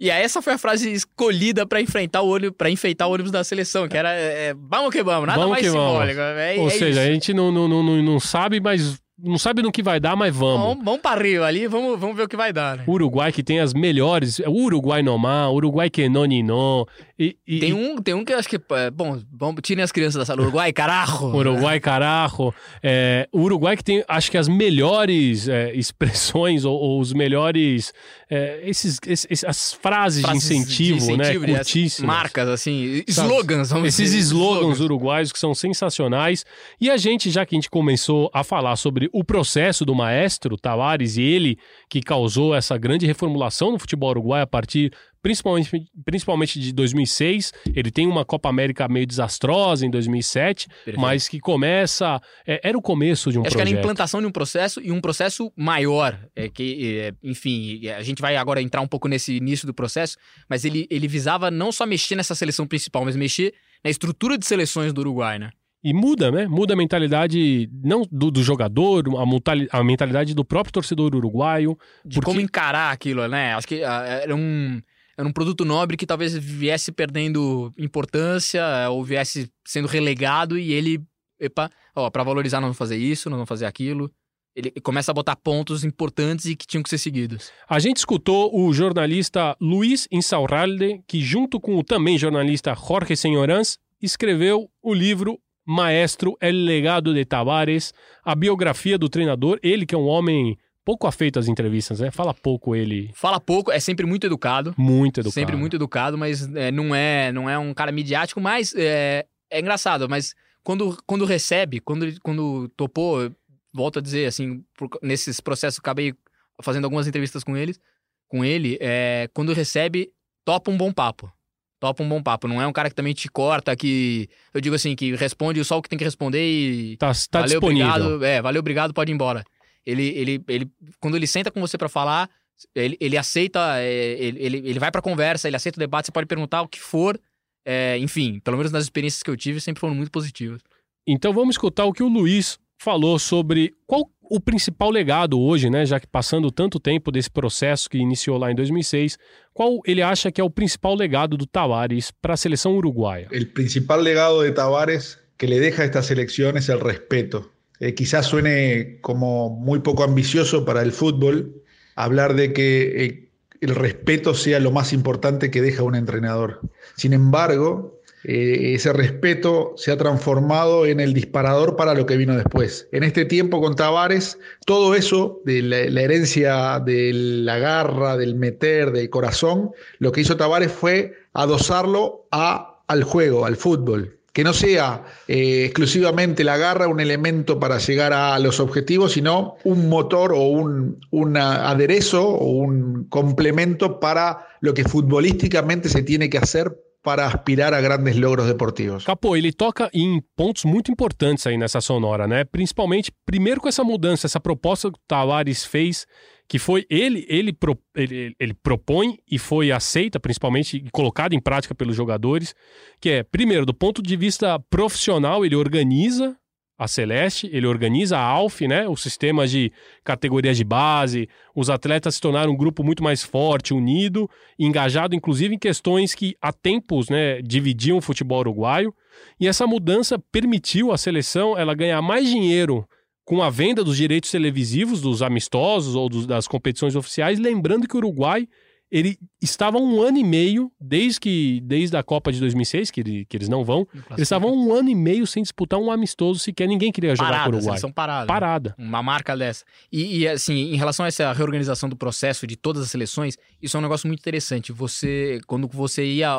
E aí essa foi a frase escolhida pra enfrentar o ônibus, para enfeitar o ônibus da seleção, que era é, vamos que vamos, nada Vamos mais simbólico. É, Ou é seja, isso. a gente não, não, não- não sabe, mas. Não sabe no que vai dar, mas vamos. Vamos, vamos pra Rio ali, vamos, vamos ver o que vai dar, né? Uruguai que tem as melhores. o Uruguai Nomá, Uruguai que no ni no. E, e- Tem um, tem um que eu acho que. é, Bom, vamos, tirem as crianças da sala. Uruguai, carajo! (laughs) Uruguai carajo. É, o Uruguai que tem, acho que as melhores é, expressões ou, ou os melhores. É, esses, esses- as frases, Frases de incentivo, né? incentivo, essas Curtíssimas. Marcas, assim, slogans, vamos Esses dizer. slogans uruguaios que são sensacionais. E a gente, já que a gente começou a falar sobre o processo do maestro Tavares e ele que causou essa grande reformulação no futebol uruguaio a partir principalmente, principalmente de 2006. Ele tem uma Copa América meio desastrosa em 2007, Perfeito. mas que começa. é, era o começo de um Acho que era a projeto. implantação de um processo e um processo maior. É que, é, enfim, a gente vai agora entrar um pouco nesse início do processo, mas ele, ele visava não só mexer nessa seleção principal, mas mexer na estrutura de seleções do Uruguai, né? E muda, né? Muda a mentalidade não do, do jogador, a, a mentalidade do próprio torcedor uruguaio. De Porque- como encarar aquilo, né? Acho que ah, era um, era um produto nobre que talvez viesse perdendo importância eh, ou viesse sendo relegado e ele, epa, ó, pra valorizar vamos fazer isso, vamos fazer aquilo. ele começa a botar pontos importantes e que tinham que ser seguidos. A gente escutou o jornalista Luiz Insaurralde, que junto com o também jornalista Jorge Senhorans, escreveu o livro Maestro El Legado de Tavares, a biografia do treinador, ele que é um homem pouco afeito às entrevistas, né? Fala pouco ele. Fala pouco, é sempre muito educado. Muito educado. Sempre muito educado, mas é, não, é, não é um cara midiático, mas é, é engraçado, mas quando, quando recebe, quando, quando topou, volto a dizer, assim, por, nesses processos, acabei fazendo algumas entrevistas com eles, com ele, é, quando recebe, topa um bom papo. Topa um bom papo. Não é um cara que também te corta, que. Eu digo assim, que responde só o que tem que responder e. Tá, tá valeu, disponível. obrigado. É, valeu, obrigado, pode ir embora. Ele, ele, ele, quando ele senta com você para falar, ele, ele aceita, é, ele, ele, ele vai pra conversa, ele aceita o debate, você pode perguntar o que for. É, enfim, pelo menos nas experiências que eu tive, sempre foram muito positivas. Então vamos escutar o que o Luiz falou sobre qual o principal legado hoje, né, já que passando tanto tempo desse processo que iniciou lá em 2006, qual ele acha que é o principal legado do Tavares para a seleção uruguaia? El principal legado de Tavares que le deja a esta selección es el respeto. Eh, quizás suene como muy poco ambicioso para el fútbol hablar de que eh, el respeto sea lo más importante que deja un entrenador. Sin embargo, eh, ese respeto se ha transformado en el disparador para lo que vino después. En este tiempo con Tavares, todo eso de la, herencia de la garra, del meter, del corazón, lo que hizo Tavares fue adosarlo a, al juego, al fútbol. Que no sea eh, exclusivamente la garra un elemento para llegar a los objetivos, sino un motor o un una aderezo o un complemento para lo que futbolísticamente se tiene que hacer para aspirar a grandes logros deportivos. Capô, ele toca em pontos muito importantes aí nessa sonora, né? Principalmente, primeiro com essa mudança, essa proposta que o Tavares fez, que foi ele, ele, pro, ele, ele propõe e foi aceita, principalmente, colocada em prática pelos jogadores, que é, primeiro, do ponto de vista profissional, ele organiza a Celeste, ele organiza a ALF, né, o sistema de categorias de base, os atletas se tornaram um grupo muito mais forte, unido, engajado inclusive em questões que há tempos, né, dividiam o futebol uruguaio, e essa mudança permitiu à seleção ela ganhar mais dinheiro com a venda dos direitos televisivos dos amistosos ou dos, das competições oficiais, lembrando que o Uruguai ele estava um ano e meio, desde que desde a Copa de 2006, que, ele, que eles não vão, eles estavam um ano e meio sem disputar um amistoso sequer, ninguém queria jogar Parada, com o Uruguai. seleção parada. Parada. Uma marca dessa. E, e, assim, em relação a essa reorganização do processo de todas as seleções, isso é um negócio muito interessante. Você, quando você ia,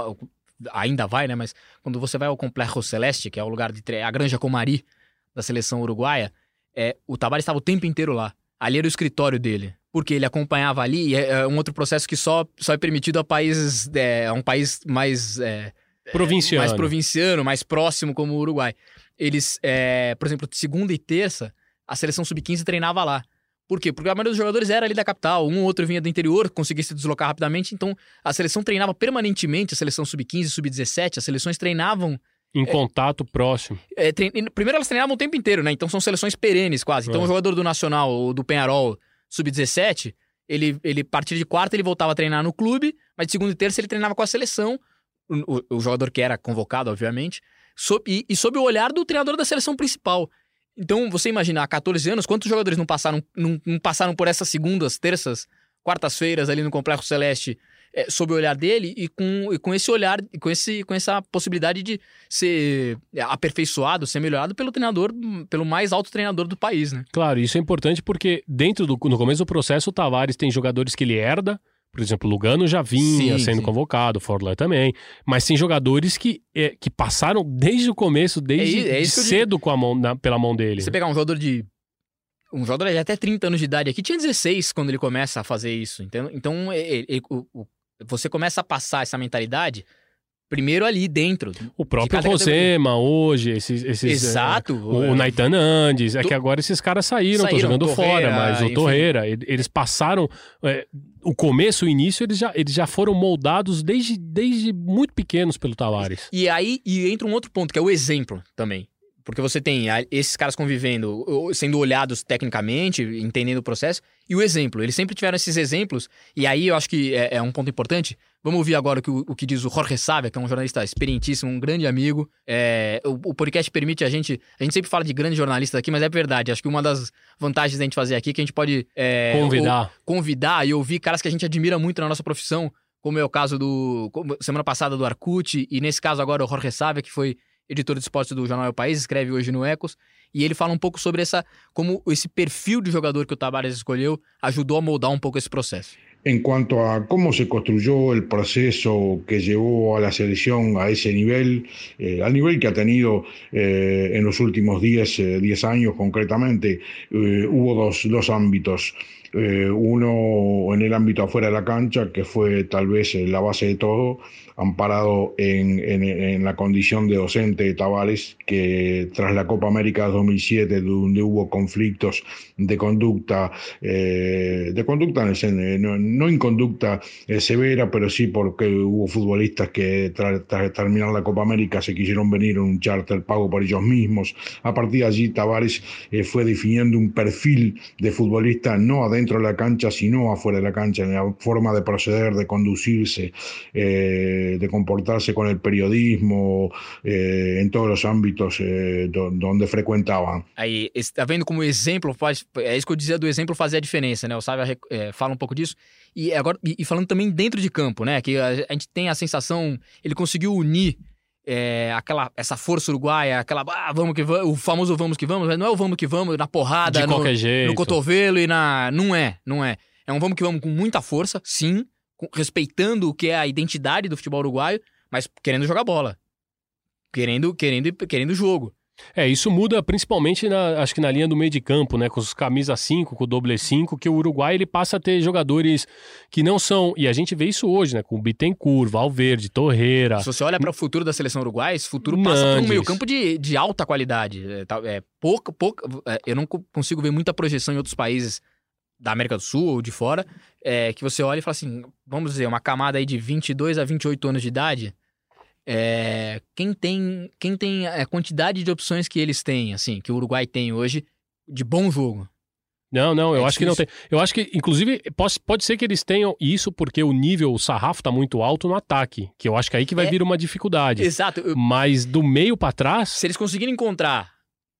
ainda vai, né, mas quando você vai ao Complexo Celeste, que é o lugar de tre- a Granja Comari da seleção uruguaia, é, o Tavares estava o tempo inteiro lá. Ali era o escritório dele. Porque ele acompanhava ali, e é, é um outro processo que só, só é permitido a países. É, a um país mais. é, Provinciano. mais provinciano, mais próximo como o Uruguai. Eles, é, por exemplo, segunda e terça, a seleção sub-15 treinava lá. Por quê? Porque a maioria dos jogadores era ali da capital, um ou outro vinha do interior, conseguia se deslocar rapidamente, então a seleção treinava permanentemente, a seleção sub-15, sub-17, as seleções treinavam. Em contato próximo. é, trein- Primeiro elas treinavam o tempo inteiro, né? Então são seleções perenes quase. Então É. o jogador do Nacional ou do Penharol sub-17, ele, ele, a partir de quarta, ele voltava a treinar no clube, mas de segunda e terça ele treinava com a seleção, o, o- o jogador que era convocado, obviamente, sob, e, e sob o olhar do treinador da seleção principal. Então, você imagina, há 14 anos, quantos jogadores não passaram, não, não passaram por essas segundas, terças, quartas-feiras ali no Complexo Celeste, é, sob o olhar dele e com, e com esse olhar, com, esse, com essa possibilidade de ser aperfeiçoado, ser melhorado pelo treinador, pelo mais alto treinador do país, né? Claro, isso é importante porque dentro do no começo do processo o Tavares tem jogadores que ele herda, por exemplo, o Lugano já vinha Sim, sendo sim. convocado, o Forlan também, mas tem jogadores que, é, que passaram desde o começo, desde É é cedo com a mão, na- pela mão dele. Você pegar um jogador de. Um jogador de até 30 anos de idade aqui, tinha 16 quando ele começa a fazer isso. Então, então ele- ele- o- o- você começa a passar essa mentalidade primeiro ali dentro. O próprio Rosema hoje, esses. esses Exato. é, o o Naitan Andes. É Do- que agora esses caras saíram, estão Saíram, jogando Torreira, fora, mas o enfim. Torreira, ele- eles passaram. é, o começo, o início, eles já, eles já foram moldados desde, desde muito pequenos pelo Tavares. E aí e entra um outro ponto, que é o exemplo também. Porque você tem esses caras convivendo, sendo olhados tecnicamente, entendendo o processo, e o exemplo. Eles sempre tiveram esses exemplos, e aí eu acho que é, é um ponto importante. Vamos ouvir agora o que, o, que diz o Jorge Sávia, que é um jornalista experientíssimo, um grande amigo. É, o, o podcast permite a gente. A gente sempre fala de grandes jornalistas aqui, mas é verdade. Acho que uma das vantagens da gente fazer aqui é que a gente pode. é, Convidar. ou- convidar e ouvir caras que a gente admira muito na nossa profissão, como é o caso do. semana passada do Arcute, e nesse caso agora o Jorge Sávia, que foi editor de esportes do jornal El País, escreve hoje no Ecos, e ele fala um pouco sobre essa como esse perfil de jogador que o Tabares escolheu ajudou a moldar um pouco esse processo. En cuanto a cómo se construyó el proceso que llevó a la selección a ese nivel, eh, al nivel que ha tenido eh, en los últimos 10 eh, 10 años concretamente, eh, hubo dos, dos ámbitos. Eh, uno en el ámbito afuera de la cancha, que fue tal vez eh, la base de todo, amparado en, en- la condición de docente de Tavares, que tras la Copa América 2007, donde hubo conflictos de conducta, eh, de conducta, eh, no, no inconducta eh, severa, pero sí porque hubo futbolistas que tras terminar la Copa América se quisieron venir en un charter pago por ellos mismos. A partir de allí, Tavares eh, fue definiendo un perfil de futbolista no adentro de la cancha, sino afuera de la cancha, en la forma de proceder, de conducirse, de comportarse con el periodismo, eh, en todos los ámbitos eh, do- donde frecuentaban. Aí, esse- tá vendo como o exemplo faz. É isso que eu dizia do exemplo fazer a diferença, né? O Sávia rec- é, fala um pouco disso. E agora e, e falando também dentro de campo, né? Que a, a gente tem a sensação. Ele conseguiu unir é, aquela, essa força uruguaia, aquela. Ah, vamos que vamos, o famoso vamos que vamos, mas não é o vamos que vamos na porrada, De no, qualquer jeito. no cotovelo e na. Não é, não é. É um vamos que vamos com muita força, sim, respeitando o que é a identidade do futebol uruguaio, mas querendo jogar bola. Querendo, querendo, querendo jogo. É, isso muda principalmente, na, acho que na linha do meio de campo, né? Com os camisa 5, com o doble 5, que o Uruguai ele passa a ter jogadores que não são. E a gente vê isso hoje, né? Com o Bittencourt, Valverde, Torreira. Se você olha para o futuro da seleção uruguaia, esse futuro passa por um Nandes. meio campo de, de alta qualidade. É, é, pouca, pouca, é, eu não co- consigo ver muita projeção em outros países da América do Sul ou de fora, é, que você olha e fala assim, vamos dizer, uma camada aí de 22 a 28 anos de idade, é, quem tem, quem tem a quantidade de opções que eles têm, assim, que o Uruguai tem hoje, de bom jogo. Não, não, eu É acho que não tem. Eu acho que, inclusive, pode, pode ser que eles tenham isso porque o nível, o sarrafo tá muito alto no ataque. Que eu acho que aí que vai É. vir uma dificuldade. Exato. eu- Mas do meio pra trás. se eles conseguirem encontrar,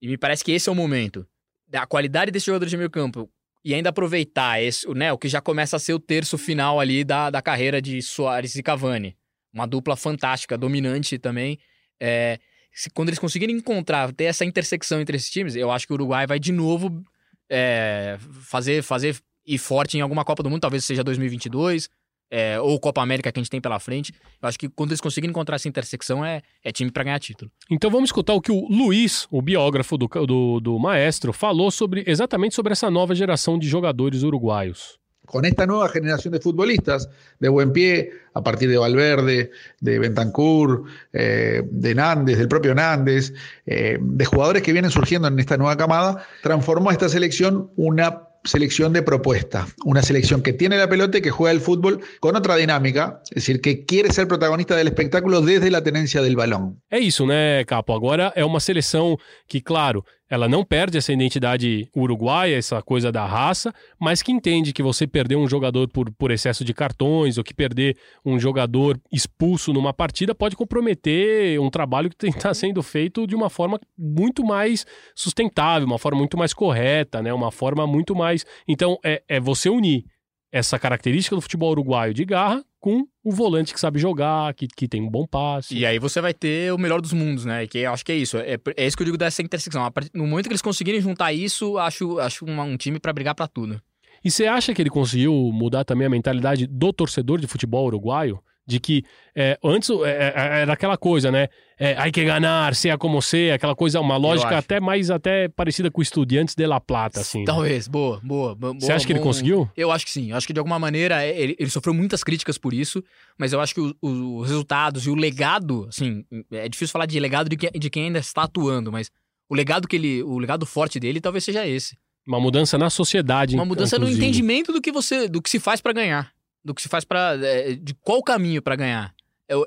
e me parece que esse é o momento, da qualidade desse jogador de meio campo e ainda aproveitar esse, né, o que já começa a ser o terço final ali da, da carreira de Soares e Cavani. Uma dupla fantástica, dominante também. É, se- quando eles conseguirem encontrar, ter essa intersecção entre esses times, eu acho que o Uruguai vai de novo é, fazer, fazer ir forte em alguma Copa do Mundo, talvez seja 2022, é, ou Copa América que a gente tem pela frente. Eu acho que quando eles conseguirem encontrar essa intersecção, é, é time para ganhar título. Então vamos escutar o que o Luiz, o biógrafo do, do, do maestro, falou sobre exatamente sobre essa nova geração de jogadores uruguaios. con esta nueva generación de futbolistas de buen pie, a partir de Valverde, de Bentancur, eh, de Nández, del propio Nández, eh, de jugadores que vienen surgiendo en esta nueva camada, transformó a esta selección una selección de propuesta, una selección que tiene la pelota y que juega el fútbol con otra dinámica, es decir, que quiere ser protagonista del espectáculo desde la tenencia del balón. É isso, né, Capo? Agora é uma seleção que, claro, ela não perde essa identidade uruguaia, essa coisa da raça, mas que entende que você perder um jogador por, por excesso de cartões ou que perder um jogador expulso numa partida pode comprometer um trabalho que está sendo feito de uma forma muito mais sustentável, uma forma muito mais correta, né? Uma forma muito mais. Então, é, é você unir essa característica do futebol uruguaio de garra com o volante que sabe jogar, que, que tem um bom passe. E aí você vai ter o melhor dos mundos, né? Que acho que é isso. É, é isso que eu digo dessa intersecção. No momento que eles conseguirem juntar isso, acho, acho uma- um time pra brigar pra tudo. E você acha que ele conseguiu mudar também a mentalidade do torcedor de futebol uruguaio? De que é, antes é, é, era aquela coisa, né? É, hay que ganhar, seja como seja, aquela coisa, uma lógica até mais até parecida com o Estudiantes de La Plata, assim. né? Talvez, boa, boa. boa Você acha que ele conseguiu? Eu acho que sim. Eu acho que de alguma maneira é, ele, ele sofreu muitas críticas por isso, mas eu acho que o- o- os resultados e o legado, assim, é difícil falar de legado de quem, de quem ainda está atuando, mas o legado que ele, o legado forte dele talvez seja esse. Uma mudança na sociedade. Uma mudança no inclusive. entendimento do que você, do que se faz pra ganhar, do que se faz para de qual caminho pra ganhar.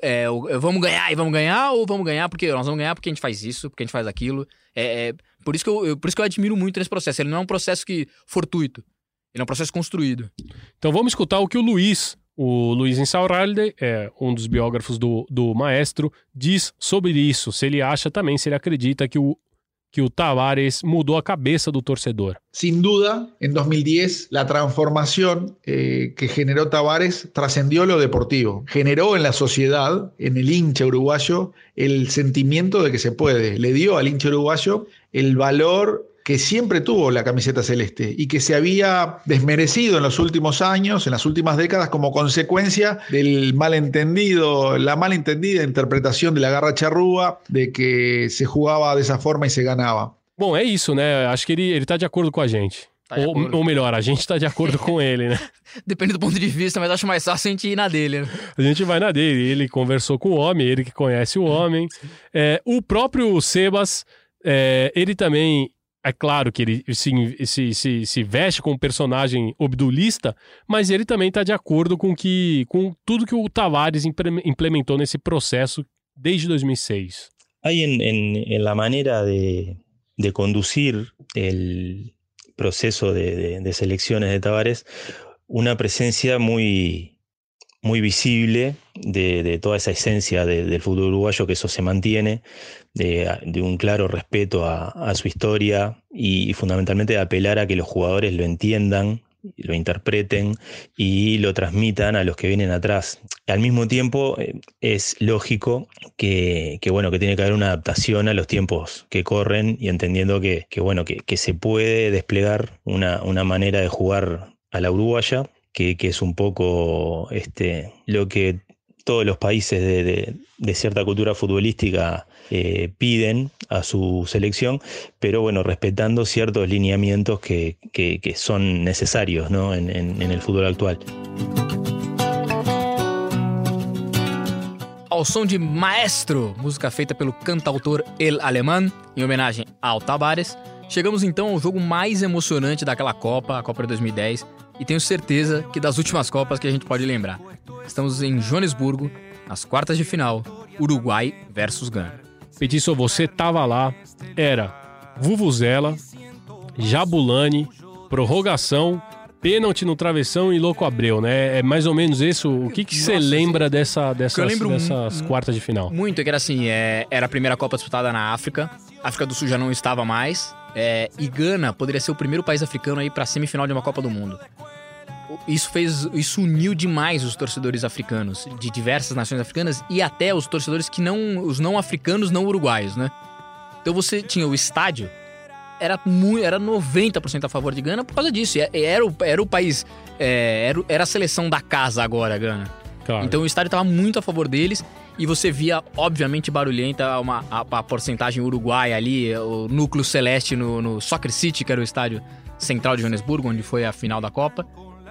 é, é, vamos ganhar e vamos ganhar, ou vamos ganhar porque nós vamos ganhar porque a gente faz isso, porque a gente faz aquilo. É, é por, isso que eu, eu, por isso que eu admiro muito nesse processo. Ele não é um processo que fortuito, ele é um processo construído. Então vamos escutar o que o Luiz, o Luiz Insaurralde, é um dos biógrafos do, do maestro, diz sobre isso. Se ele acha também, se ele acredita que o que Tavares mudó a cabeza del torcedor. Sin duda, en 2010 la transformación eh, que generó Tavares trascendió lo deportivo. Generó en la sociedad, en el hincha uruguayo, el sentimiento de que se puede. Le dio al hincha uruguayo el valor que siempre tuvo la camiseta celeste y que se había desmerecido en los últimos años, en las últimas décadas, como consecuencia del malentendido, la malentendida interpretación de la garra charrúa, de que se jugaba de esa forma y se ganaba. Bom, é isso, né? Acho que ele, ele tá de acordo com a gente. Tá ou, ou, melhor, a gente tá de acordo com ele, né? (laughs) Depende do ponto de vista, mas acho mais fácil a gente ir na dele. Né? A gente vai na dele. Ele conversou com o homem, ele que conhece o homem. (laughs) É, o próprio Sebas, é, ele também é claro que ele se, se, se, se veste como um personagem obdulista, mas ele também está de acordo com, que, com tudo que o Tavares implementou nesse processo desde 2006. Hay en, en, en la manera de, de conducir el proceso de, de, de de Tavares una presencia muy, muy visible de, toda esa esencia de, del fútbol uruguayo, que eso se mantiene, de, un claro respeto a, su historia y, fundamentalmente de apelar a que los jugadores lo entiendan, lo interpreten y lo transmitan a los que vienen atrás. Al mismo tiempo, eh, es lógico que, que, bueno, que tiene que haber una adaptación a los tiempos que corren y entendiendo que, que bueno, que, que se puede desplegar una, una manera de jugar a la uruguaya que, que es un poco este, lo que todos los países de, de, de cierta cultura futbolística eh, piden a su selección, pero bueno, respetando ciertos lineamientos que, que, que son necesarios ¿no? en, en, en el fútbol actual. Ao som de Maestro, música feita pelo cantautor El Alemán, em homenagem ao Tabares, chegamos então ao jogo mais emocionante daquela Copa, a Copa de 2010, e tenho certeza que das últimas Copas que a gente pode lembrar. Estamos em Joanesburgo, nas quartas de final, Uruguai versus Gana. Petiço, você tava lá, era Vuvuzela, Jabulani, prorrogação, pênalti no travessão e Louco Abreu, né? É mais ou menos isso. O que que você lembra dessa, dessas, dessas quartas de final? Muito, é que era assim, é, era a primeira Copa disputada na África, a África do Sul já não estava mais, é, e Gana poderia ser o primeiro país africano aí para semifinal de uma Copa do Mundo. Isso fez, isso uniu demais os torcedores africanos de diversas nações africanas e até os torcedores que não, os não africanos, não uruguaios, né? Então você tinha o estádio era muito, era 90% a favor de Gana por causa disso. Era o, era o país, é, era, era a seleção da casa agora, Gana. Claro. Então o estádio estava muito a favor deles e você via, obviamente, barulhenta uma, a, a porcentagem uruguaia ali, o núcleo celeste no, no, Soccer City, que era o estádio central de Joanesburgo, onde foi a final da Copa.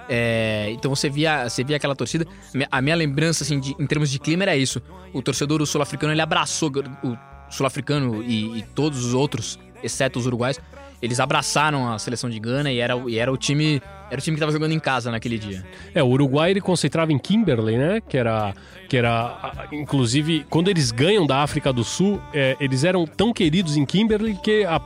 É, então você via, você via aquela torcida. A minha lembrança, assim, de, em termos de clima, era isso. O torcedor sul-africano ele abraçou o sul-africano e, e todos os outros, exceto os uruguais, eles abraçaram a seleção de Gana e era, e era o time era o time que estava jogando em casa naquele dia. É, o Uruguai ele concentrava em Kimberley, né? Que era, que era inclusive, quando eles ganham da África do Sul, é, eles eram tão queridos em Kimberley que a,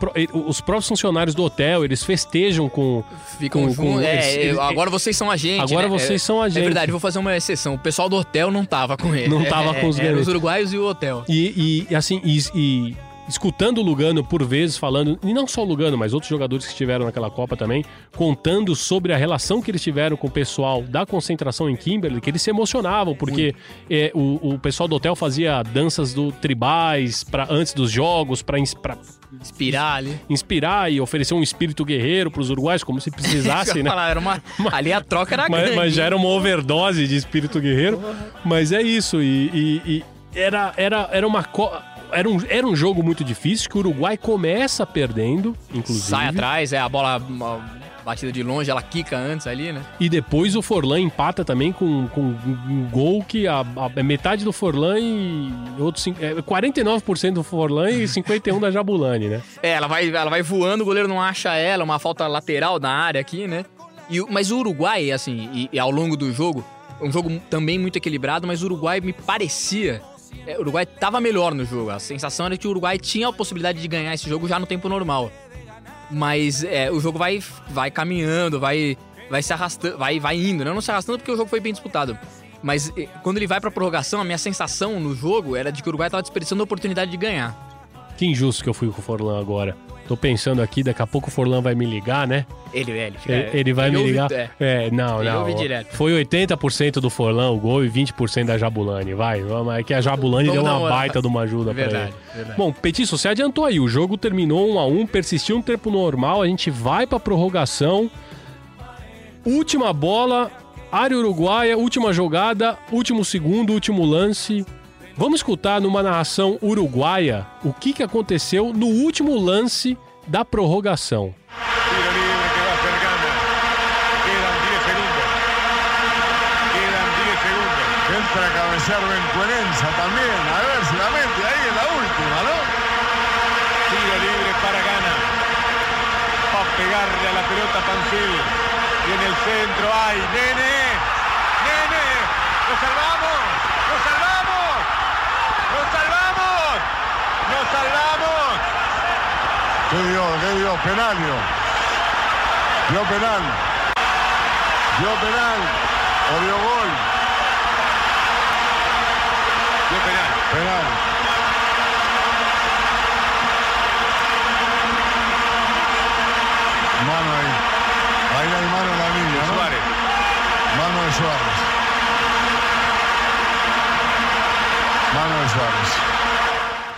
os próprios funcionários do hotel eles festejam com. Ficam com, com é, eles, agora vocês são a gente. Agora né? vocês são a gente. É verdade, vou fazer uma exceção. O pessoal do hotel não tava com (laughs) ele. Não tava com os é, Os uruguaios e o hotel. E, e assim, e, e escutando o Lugano por vezes falando, e não só o Lugano, mas outros jogadores que estiveram naquela Copa também, contando sobre a relação que eles tiveram com o pessoal da concentração em Kimberley, que eles se emocionavam, porque é, o, o pessoal do hotel fazia danças do tribais pra, antes dos jogos, para inspirar ali. Inspirar e oferecer um espírito guerreiro para os uruguaios, como se precisasse, (laughs) né? Falar, era uma, (laughs) ali a troca era mas, grande. Mas já era uma overdose de espírito guerreiro. Mas é isso, e, e, e era, era, era uma era um, era um jogo muito difícil que o Uruguai começa perdendo, inclusive. Sai atrás, é a bola batida de longe, ela quica antes ali, né? E depois o Forlan empata também com, com um gol que a, a é metade do Forlan e outros é, 49% do Forlan e 51 da Jabulani, né? É, ela vai, ela vai voando, o goleiro não acha ela, uma falta lateral na área aqui, né? E, mas o Uruguai, assim, e, e ao longo do jogo, um jogo também muito equilibrado, mas o Uruguai me parecia. É, o Uruguai tava melhor no jogo. A sensação era que o Uruguai tinha a possibilidade de ganhar esse jogo já no tempo normal. Mas é, o jogo vai, vai caminhando, vai, vai se arrastando, vai, vai indo, né? Não se arrastando porque o jogo foi bem disputado. Mas eh, quando ele vai pra prorrogação, a minha sensação no jogo era de que o Uruguai tava desperdiçando a oportunidade de ganhar. Que injusto que eu fui com o Forlan agora. Tô pensando aqui, daqui a pouco o Forlan vai me ligar, né? Ele, ele, fica, Ele, ele vai me ouve- ligar. é. É, não, Ele não. ouve direto. Foi 80% do Forlan o gol e 20% da Jabulani. Vai, vamos. É que a Jabulani Vamos deu uma uma- baita de uma ajuda pra Verdade, ele. verdade. Bom, Petiço, você adiantou aí. O jogo terminou 1 a 1 persistiu um tempo normal. A gente vai pra prorrogação. Última bola, área uruguaia, última jogada, último segundo, último lance. Vamos escutar numa narração uruguaia o que, que aconteceu no último lance da prorrogação. Tiro libre que va a Fergana. Quedan 10 segundos. Quedan 10 segundos. Entra a cabecear Bencuerenza también. A ver si la mete ahí en última, ¿no? Tiro libre para Gana. A pegarle a la pelota Pancil. Y en el centro hay Nene. Nene. ¡Lo salvamos! ¿Qué dio? ¿Qué dio? Penal dio. Dio penal. Dio penal. O dio gol. Dio penal. Penal. Mano ahí. Ahí hay mano en la línea, ¿no? Suárez. Mano de Suárez. Mano de Suárez.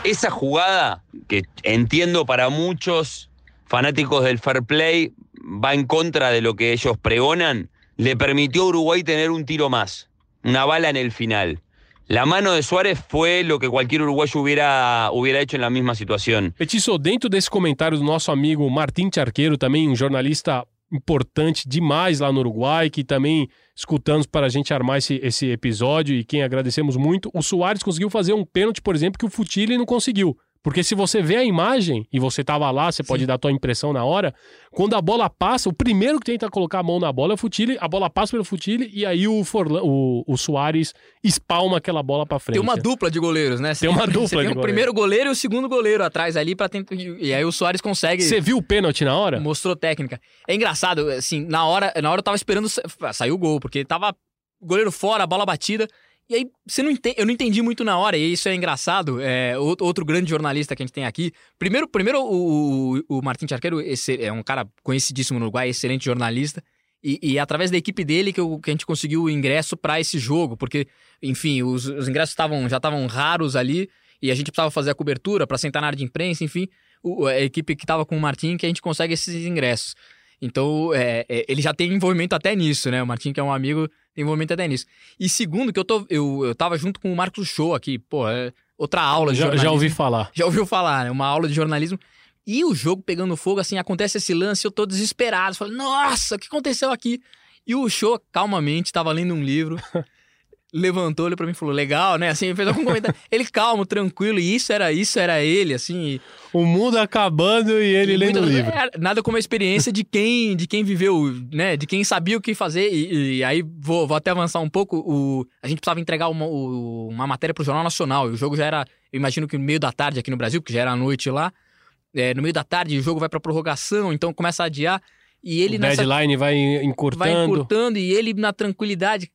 Esa jugada, que entiendo para muchos fanáticos del fair play, va en contra de lo que ellos pregonan, le permitió a Uruguay tener un tiro más, una bala en el final. La mano de Suárez fue lo que cualquier uruguayo hubiera, hubiera hecho en la misma situación. Petiço, dentro desse comentário do nosso amigo Martim Charqueiro, também um jornalista importante demais lá no Uruguai, que também escutamos para a gente armar esse, esse episódio e quem agradecemos muito, o Soares conseguiu fazer um pênalti, por exemplo, que o Futile não conseguiu. Porque se você vê a imagem e você tava lá, você pode dar a tua impressão na hora, quando a bola passa, o primeiro que tenta colocar a mão na bola é o Futile, a bola passa pelo Futile e aí o, Forlan, o, o Soares espalma aquela bola pra frente. Tem uma dupla de goleiros, né? Tem uma (laughs) Você dupla tem de o goleiro. primeiro goleiro e o segundo goleiro atrás ali para tentar. E aí o Soares consegue. Você viu o pênalti na hora? Mostrou técnica. É engraçado, assim, na hora, na hora eu tava esperando sa- sair o gol, porque tava goleiro fora, a bola batida. E aí, você não entende, eu não entendi muito na hora, e isso é engraçado. É, outro grande jornalista que a gente tem aqui. Primeiro, primeiro o, o, o Martin Charqueiro é um cara conhecidíssimo no Uruguai, excelente jornalista. E, e é através da equipe dele que, eu- que a gente conseguiu o ingresso para esse jogo, porque, enfim, os, os ingressos estavam já estavam raros ali e a gente precisava fazer a cobertura para sentar na área de imprensa, enfim, o- a equipe que estava com o Martim que a gente consegue esses ingressos. Então, é, é, ele já tem envolvimento até nisso, né? O Martim, que é um amigo, tem envolvimento até nisso. E segundo, que eu, tô, eu, eu tava junto com o Marcos Show aqui, pô, é outra aula de Já, jornalismo. já ouvi falar. Já ouviu falar, né? Uma aula de jornalismo. E o jogo pegando fogo, assim, acontece esse lance, eu tô desesperado. Falei, nossa, o que aconteceu aqui? E o show, calmamente, tava lendo um livro, (laughs) levantou, olhou pra mim e falou, legal, né? Assim, fez algum comentário. (laughs) Ele calmo, tranquilo, e isso era isso, era ele, assim. e- O mundo acabando e ele lendo o livro. é, nada como a experiência de quem, de quem viveu, né? De quem sabia o que fazer. E, e aí vou, vou até avançar um pouco. O, a gente precisava entregar uma, o- uma matéria pro Jornal Nacional. E o jogo já era, eu imagino que no meio da tarde aqui no Brasil, porque já era a noite lá. É, no meio da tarde o jogo vai pra prorrogação, então começa a adiar. E ele o nessa deadline vai encurtando. vai encurtando e ele na tranquilidade.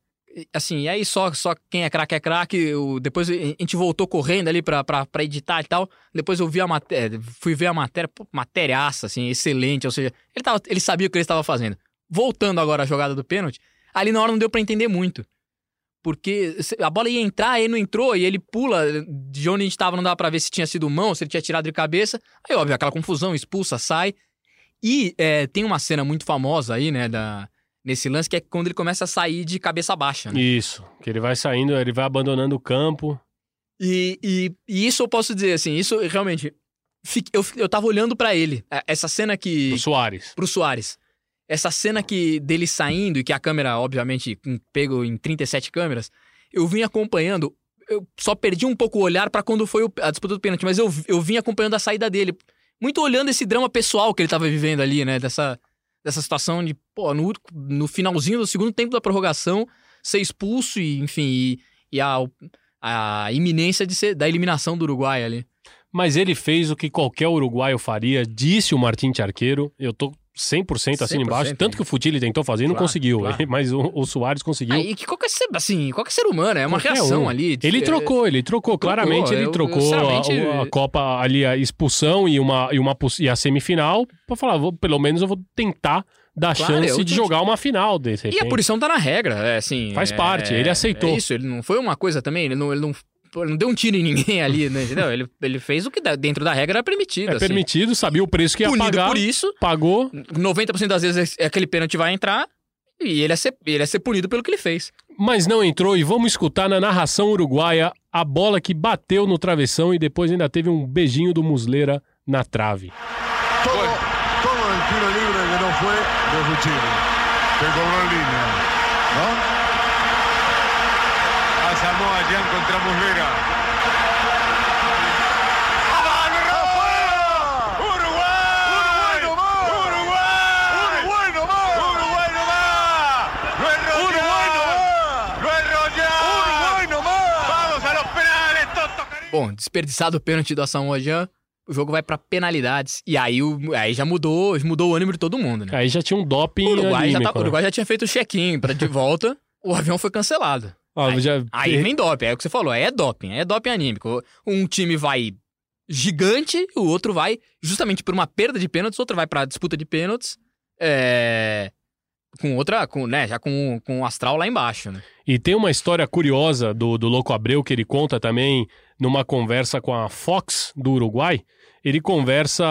Assim, e aí só, só quem é craque é craque. Depois a gente voltou correndo ali pra, pra, pra editar e tal. Depois eu vi a matéria, fui ver a matéria, pô, materiaça, assim, excelente. Ou seja, ele, tava, ele sabia o que ele estava fazendo. Voltando agora à jogada do pênalti, ali na hora não deu pra entender muito. Porque a bola ia entrar, ele não entrou, e ele pula de onde a gente tava, não dava pra ver se tinha sido mão, se ele tinha tirado de cabeça. Aí, óbvio, aquela confusão, expulsa, sai. E é, tem uma cena muito famosa aí, né, da, nesse lance, que é quando ele começa a sair de cabeça baixa. Né? Isso, que ele vai saindo, ele vai abandonando o campo. E, e, e isso eu posso dizer, assim, isso realmente. Eu, eu tava olhando pra ele. É, Essa cena que. O Soares. Pro Soares. Essa cena que dele saindo e que a câmera, obviamente, com- pego em 37 câmeras, eu vim acompanhando. Eu só perdi um pouco o olhar pra quando foi a disputa do pênalti, mas eu, eu vim acompanhando a saída dele. Muito olhando esse drama pessoal que ele tava vivendo ali, né? Dessa, dessa situação de, pô, no, no finalzinho do segundo tempo da prorrogação, ser expulso e, enfim, e, e a, a iminência de ser, da eliminação do Uruguai ali. Mas ele fez o que qualquer uruguaio faria, disse o Martim Arqueiro. Eu tô 100% assim 100%, embaixo. Tanto que o Futili tentou fazer e não Claro, conseguiu. claro. Mas o, o Soares conseguiu. Aí que qualquer ser, assim, qualquer ser humano, é uma Qualquer reação um. ali. Ele É, trocou, ele trocou. Claramente ele eu- trocou a, sinceramente, a Copa ali, a expulsão e, uma, e, uma, e a semifinal pra falar, vou, pelo menos eu vou tentar dar Claro, chance eu de jogar uma final desse E a punição tá na regra, é assim. Faz é- parte, ele aceitou. É isso, ele não foi uma coisa também, ele não, ele não, não deu um tiro em ninguém ali, né? (laughs) Entendeu? Ele, ele fez o que dentro da regra era permitido. É assim. permitido, sabia o preço que ia Punido pagar. por isso. Pagou. 90% das vezes é aquele pênalti vai entrar e ele ia, ser, ele ia ser punido pelo que ele fez. Mas não entrou e vamos escutar na narração uruguaia a bola que bateu no travessão e depois ainda teve um beijinho do Muslera na trave. Todo, todo el tiro libre que no fue de Fuchini, que cobró en línea. A los penales, Toto! Bom, desperdiçado o pênalti do Asamoah Gyan, o jogo vai pra penalidades. E aí, o, aí já mudou, mudou o ânimo de todo mundo, né? Aí já tinha um doping O Uruguai, já, tá- anímico, o né? Uruguai já tinha feito o check-in pra de volta, o avião foi cancelado. Ah, aí, já- aí vem doping, é o que você falou, aí é doping, aí é doping anímico. Um time vai gigante, o outro vai justamente por uma perda de pênaltis, o outro vai pra disputa de pênaltis, é, com outra, com, né, já com, com o astral lá embaixo, né? E tem uma história curiosa do, do Louco Abreu que ele conta também numa conversa com a Fox do Uruguai. Ele conversa,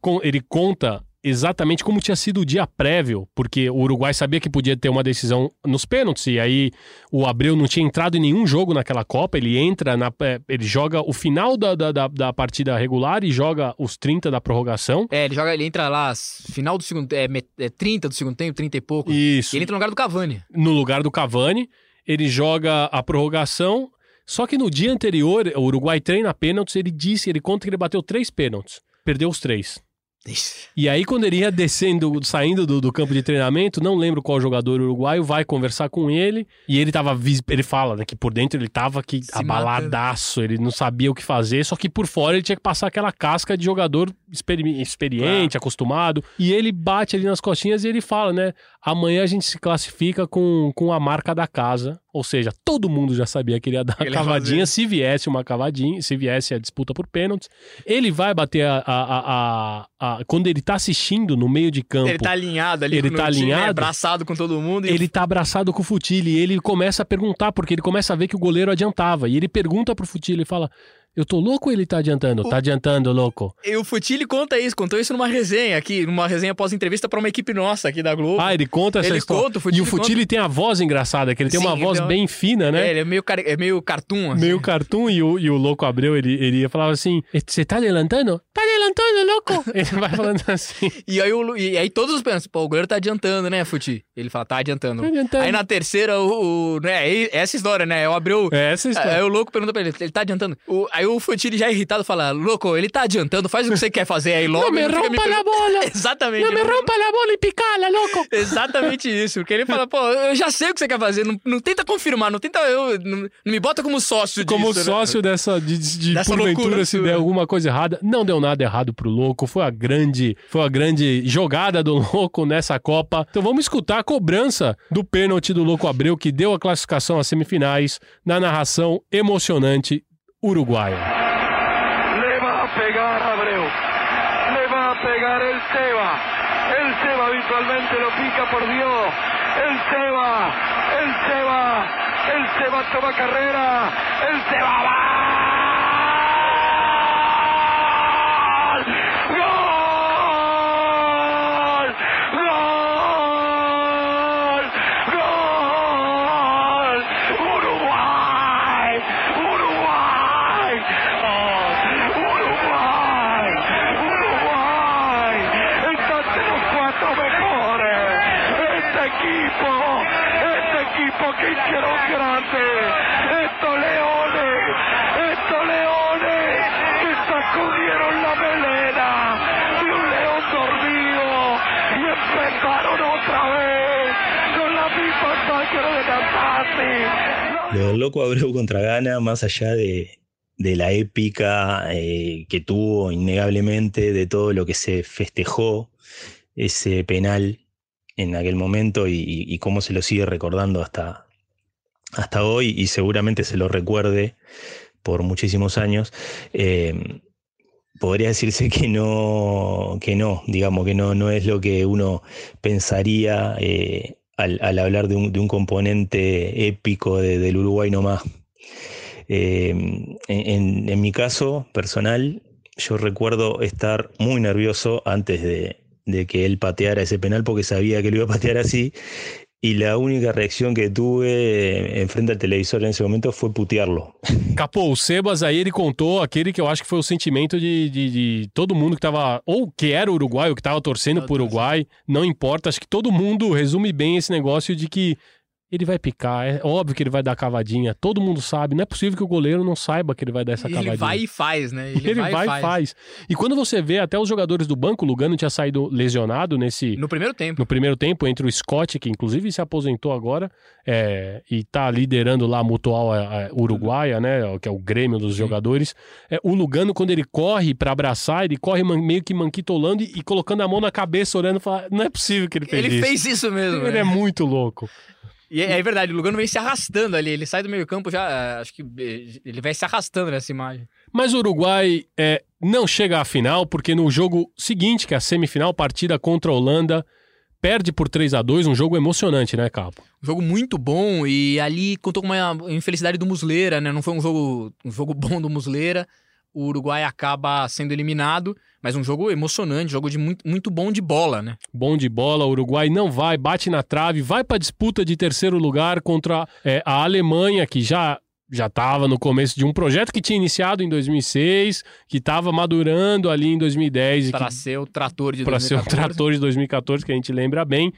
com, ele conta exatamente como tinha sido o dia prévio, porque o Uruguai sabia que podia ter uma decisão nos pênaltis, e aí o Abreu não tinha entrado em nenhum jogo naquela Copa, ele entra, na, é, ele joga o final da, da, da, da partida regular e joga os 30 da prorrogação. É, ele joga, ele entra lá, final do segundo, é, é 30 do segundo tempo, 30 e pouco. Isso. E ele entra no lugar do Cavani. no lugar do Cavani, ele joga a prorrogação. Só que no dia anterior, o Uruguai treina pênaltis, ele disse, ele conta que ele bateu três pênaltis. Perdeu os três. E aí, quando ele ia descendo, saindo do, do campo de treinamento, não lembro qual jogador uruguaio, vai conversar com ele. E ele tava. Ele fala, né, que por dentro ele tava que abaladaço, ele não sabia o que fazer, só que por fora ele tinha que passar aquela casca de jogador experi- experiente, acostumado. E ele bate ali nas costinhas e ele fala, né? Amanhã a gente se classifica com, com a marca da casa. Ou seja, todo mundo já sabia que ele ia dar Ele cavadinha se viesse uma cavadinha, se viesse a disputa por pênaltis. Ele vai bater a, a- a- a- Quando ele tá assistindo no meio de campo. Ele tá alinhado ali Ele tá alinhado. abraçado com todo mundo. Ele tá abraçado com o Futile e ele começa a perguntar, porque ele começa a ver que o goleiro adiantava. E ele pergunta pro Futile e fala: Eu tô louco ou ele tá adiantando? Tá adiantando, louco. E o Futile conta isso, contou isso numa resenha aqui, numa resenha pós-entrevista pra uma equipe nossa aqui da Globo. Ah, ele conta essa Ele história. conta, o e Futile o Futile tem a voz engraçada, que ele tem Sim, uma voz uma- bem fina, né? É, ele é meio, car... é meio cartoon, assim. Meio cartoon e o, e o louco Abreu, ele, ele ia falar assim: Você tá adelantando? Tá adelantando, louco! (laughs) Ele vai falando assim. E aí, o e aí todos pensam, pô, o goleiro tá adiantando, né, Futi? Ele fala, tá adiantando. Tá adiantando. Aí na terceira, o, o- né, aí- essa história, né, o Abreu... É essa história. Aí o louco pergunta pra ele, ele tá adiantando? O- aí o Futi já irritado fala, louco, ele tá adiantando, faz o que você quer fazer aí logo. Não me rompa per- a bola! (laughs) Exatamente. Não me rompa a bola e picala, louco! (laughs) Exatamente isso, porque ele fala, pô, eu já sei o que você quer fazer, não, não tenta confirmar, não tenta, eu, não, não me bota como sócio Como disso, né? sócio dessa, de, de Dessa porventura, loucura se der alguma coisa errada, não deu nada errado pro louco. Foi a grande, foi a grande jogada do (laughs) louco nessa Copa. Então vamos escutar a cobrança do pênalti do louco Abreu, que deu a classificação às semifinais, na narração emocionante uruguaia. Le va a pegar Abreu. Le va a pegar el Seba. El Seba habitualmente lo pica por Dios. El Seba. El Seba. El Seba toma carrera. El Seba va. ¡Gol! ¡Gol! ¡Gol! ¡Uruguay! ¡Uruguay! ¡Oh! ¡Uruguay! ¡Uruguay! ¡Está entre los cuatro mejores! ¡Este equipo! ¡Este equipo que hicieron grande! ¡Estos leones! ¡Estos leones! ¡Que sacudieron la melena! ¡De un león dormido! ¡Y empezaron otra vez! ¡Con la misma sangre de Natase! Lo del loco Abreu contra Ghana, más allá de, de la épica eh, que tuvo innegablemente, de todo lo que se festejó, ese penal en aquel momento y, y cómo se lo sigue recordando hasta, hasta hoy y seguramente se lo recuerde por muchísimos años. eh, podría decirse que no, que no, digamos, que no, no es lo que uno pensaría eh, al, hablar de un, de un componente épico de- del Uruguay nomás. Eh, en, mi caso personal, yo recuerdo estar muy nervioso antes de que él pateara ese penal porque sabía que lo iba a patear así. Y la única reacción que tuve eh, enfrente al televisor en ese momento fue putearlo. (laughs) Capô, o Sebas aí ele contou aquele que eu acho que foi o sentimento de, de, de todo mundo que tava, ou que era uruguai, ou que tava torcendo pro Uruguai, não importa, acho que todo mundo resume bem esse negócio de que ele vai picar, é óbvio que ele vai dar cavadinha, todo mundo sabe, não é possível que o goleiro não saiba que ele vai dar essa Ele cavadinha. vai e faz, né? Ele, (laughs) Ele, vai, vai, e faz. faz. E quando você vê até os jogadores do banco, o Lugano tinha saído lesionado nesse. No primeiro tempo. No primeiro tempo, entre o Scott, que inclusive se aposentou agora, é, e tá liderando lá a Mutual é, é, Uruguaia, né? Que é o Grêmio dos jogadores. É, o Lugano, quando ele corre pra abraçar, ele corre man- meio que manquitolando e, e colocando a mão na cabeça, olhando e fala: Não é possível que ele fez Ele isso. fez isso mesmo. Ele né? é muito louco. E é, é verdade, o Lugano vem se arrastando ali. Ele sai do meio campo já. eh, Acho que eh, ele vai se arrastando nessa imagem. Mas o Uruguai é, não chega à final, porque no jogo seguinte, que é a semifinal, partida contra a Holanda, perde por 3 a 2 um jogo emocionante, né, Capo? Um jogo muito bom e ali contou com uma infelicidade do Musleira, né? Não foi um jogo, um jogo bom do Musleira. O Uruguai acaba sendo eliminado, mas um jogo emocionante, jogo de muito, muito bom de bola, né? Bom de bola, o Uruguai não vai, bate na trave, vai para disputa de terceiro lugar contra é, a Alemanha, que já já estava no começo de um projeto que tinha iniciado em 2006, que estava madurando ali em 2010 e Para que ser o trator de para ser o 2014. trator de 2014, que a gente lembra bem.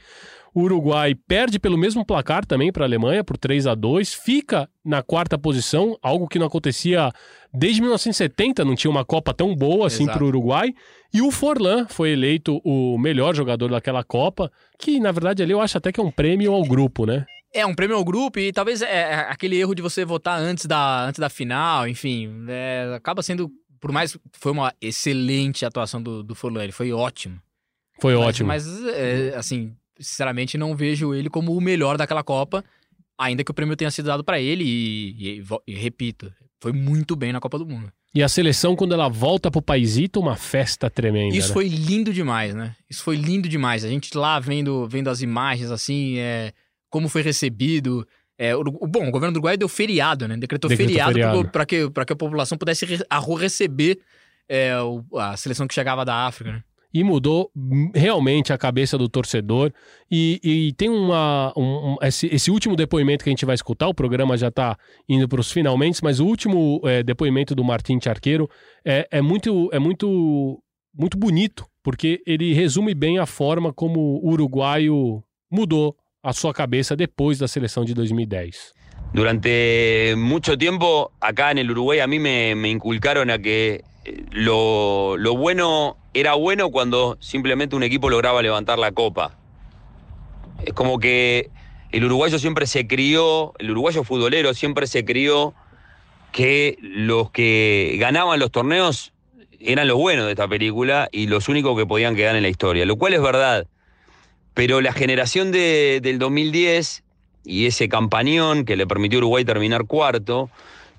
O Uruguai perde pelo mesmo placar também para a Alemanha, por 3 a 2 fica na quarta posição, algo que não acontecia desde 1970, não tinha uma Copa tão boa assim para o Uruguai. E o Forlan foi eleito o melhor jogador daquela Copa, que na verdade ali eu acho até que é um prêmio ao grupo, né? É um prêmio ao grupo e talvez é, é aquele erro de você votar antes da, antes da final, enfim, é, acaba sendo, por mais foi uma excelente atuação do, do Forlan, ele foi ótimo. Foi Mas- ótimo. Mas, é, assim, sinceramente, não vejo ele como o melhor daquela Copa, ainda que o prêmio tenha sido dado pra ele e, e e repito, foi muito bem na Copa do Mundo. E a seleção, quando ela volta pro paizito, uma festa tremenda. Isso né? foi lindo demais, né? Isso foi lindo demais. A gente lá vendo, vendo as imagens, assim, é, como foi recebido. É, o, bom, o governo do Uruguai deu feriado, né? Decretou, Decretou feriado para que, pra que a população pudesse re, a receber é, o- a seleção que chegava da África, né? E mudou realmente a cabeça do torcedor. E, e tem uma. um- um- esse, esse último depoimento que a gente vai escutar, o programa já está indo para os finalmente, mas o último é, depoimento do Martim Charqueiro é, é muito. É muito muito bonito, porque ele resume bem a forma como o uruguaio mudou a sua cabeça depois da seleção de 2010. Durante mucho tiempo acá en el Uruguay a mí me, me inculcaron a que eh, lo, lo bueno era bueno cuando simplemente un equipo lograba levantar la copa. Es como que el uruguayo siempre se crió, el uruguayo futbolero siempre se crió que los que ganaban los torneos eran los buenos de esta película y los únicos que podían quedar en la historia, lo cual es verdad. Pero la generación de- del 2010 y ese campañón que le permitió a Uruguay terminar cuarto,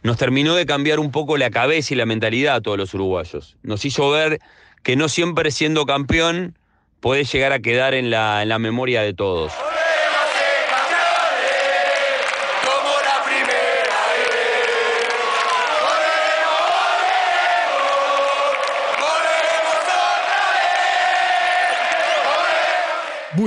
nos terminó de cambiar un poco la cabeza y la mentalidad a todos los uruguayos. Nos hizo ver que no siempre siendo campeón puede llegar a quedar en la, memoria de todos.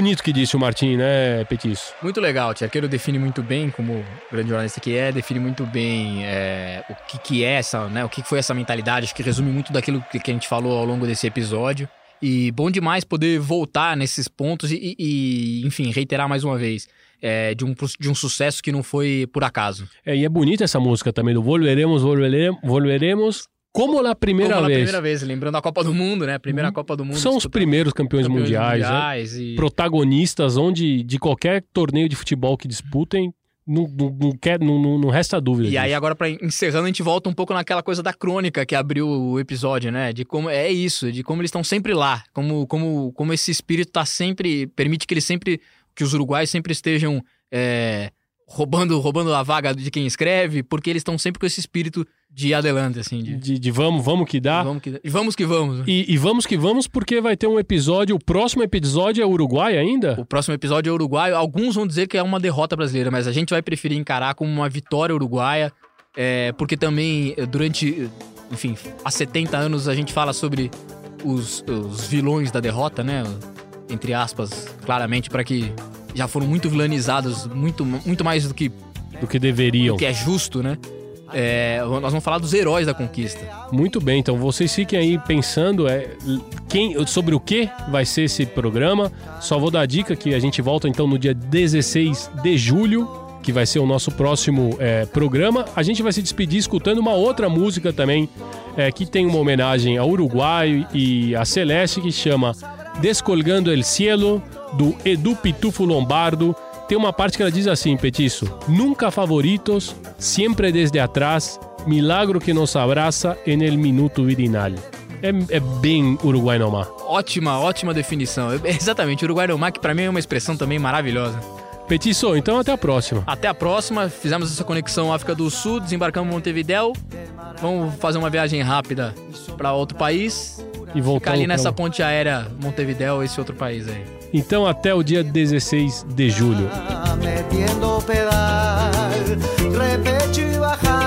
Bonito que disse o Martim, né, Petiço? Muito legal, o Tcherqueiro define muito bem, como grande jornalista que é, define muito bem é, o que, que é essa, né? O que foi essa mentalidade, acho que resume muito daquilo que, que a gente falou ao longo desse episódio. E bom demais poder voltar nesses pontos e, e, enfim, reiterar mais uma vez. é, de, um, de um sucesso que não foi por acaso. É, e é bonita essa música também, do Volveremos, Volveremos, Volveremos como na primeira Como na vez. primeira vez, lembrando a Copa do Mundo, né? A primeira Copa do Mundo. São os primeiros campeões, campeões mundiais, né? mundiais e- protagonistas onde de qualquer torneio de futebol que disputem, Não, não, não quer, não, não, resta dúvida. E disso. aí, agora, pra encerrando, a gente volta um pouco naquela coisa da crônica que abriu o episódio, né? De como é isso, de como eles estão sempre lá, como, como, como esse espírito tá sempre. permite que eles sempre. que os uruguaios sempre estejam é, roubando, roubando a vaga de quem escreve, porque eles estão sempre com esse espírito de adelante, assim. De, De, de vamos, vamos que dá. vamos que, e vamos que vamos. E, e vamos que vamos, porque vai ter um episódio. O próximo episódio é Uruguai ainda? O próximo episódio é uruguaio. Alguns vão dizer que é uma derrota brasileira, mas a gente vai preferir encarar como uma vitória uruguaia, é, porque também eh, durante, eh, enfim, há 70 anos a gente fala sobre os, os vilões da derrota, né? Entre aspas, claramente, para que já foram muito vilanizados, muito, muito mais do que, Do que deveriam. do que é justo, né? É, nós vamos falar dos heróis da conquista. Muito bem, então vocês fiquem aí pensando é, quem, sobre o que vai ser esse programa. Só vou dar a dica que a gente volta então no dia 16 de julho, que vai ser o nosso próximo é, programa. A gente vai se despedir escutando uma outra música também, é, que tem uma homenagem ao Uruguai e a Celeste, que chama Descolgando el Cielo, do Edu Pitufo Lombardo. Tem uma parte que ela diz assim, Petiço: Nunca favoritos, sempre desde atrás, milagro que nos abraça en el minuto virinal. É, é bem Uruguai no mar. Ótima, ótima definição. É, Exatamente, Uruguai no Mar, que pra mim é uma expressão também maravilhosa. Petiço, então até a próxima. Até a próxima. Fizemos essa conexão África do Sul, desembarcamos em Montevidéu. Vamos fazer uma viagem rápida para outro país. E voltar Ficar ali nessa ponte aérea Montevidéu, esse outro país aí. Então até o dia 16 de julho. metiendo pedal, repetiendo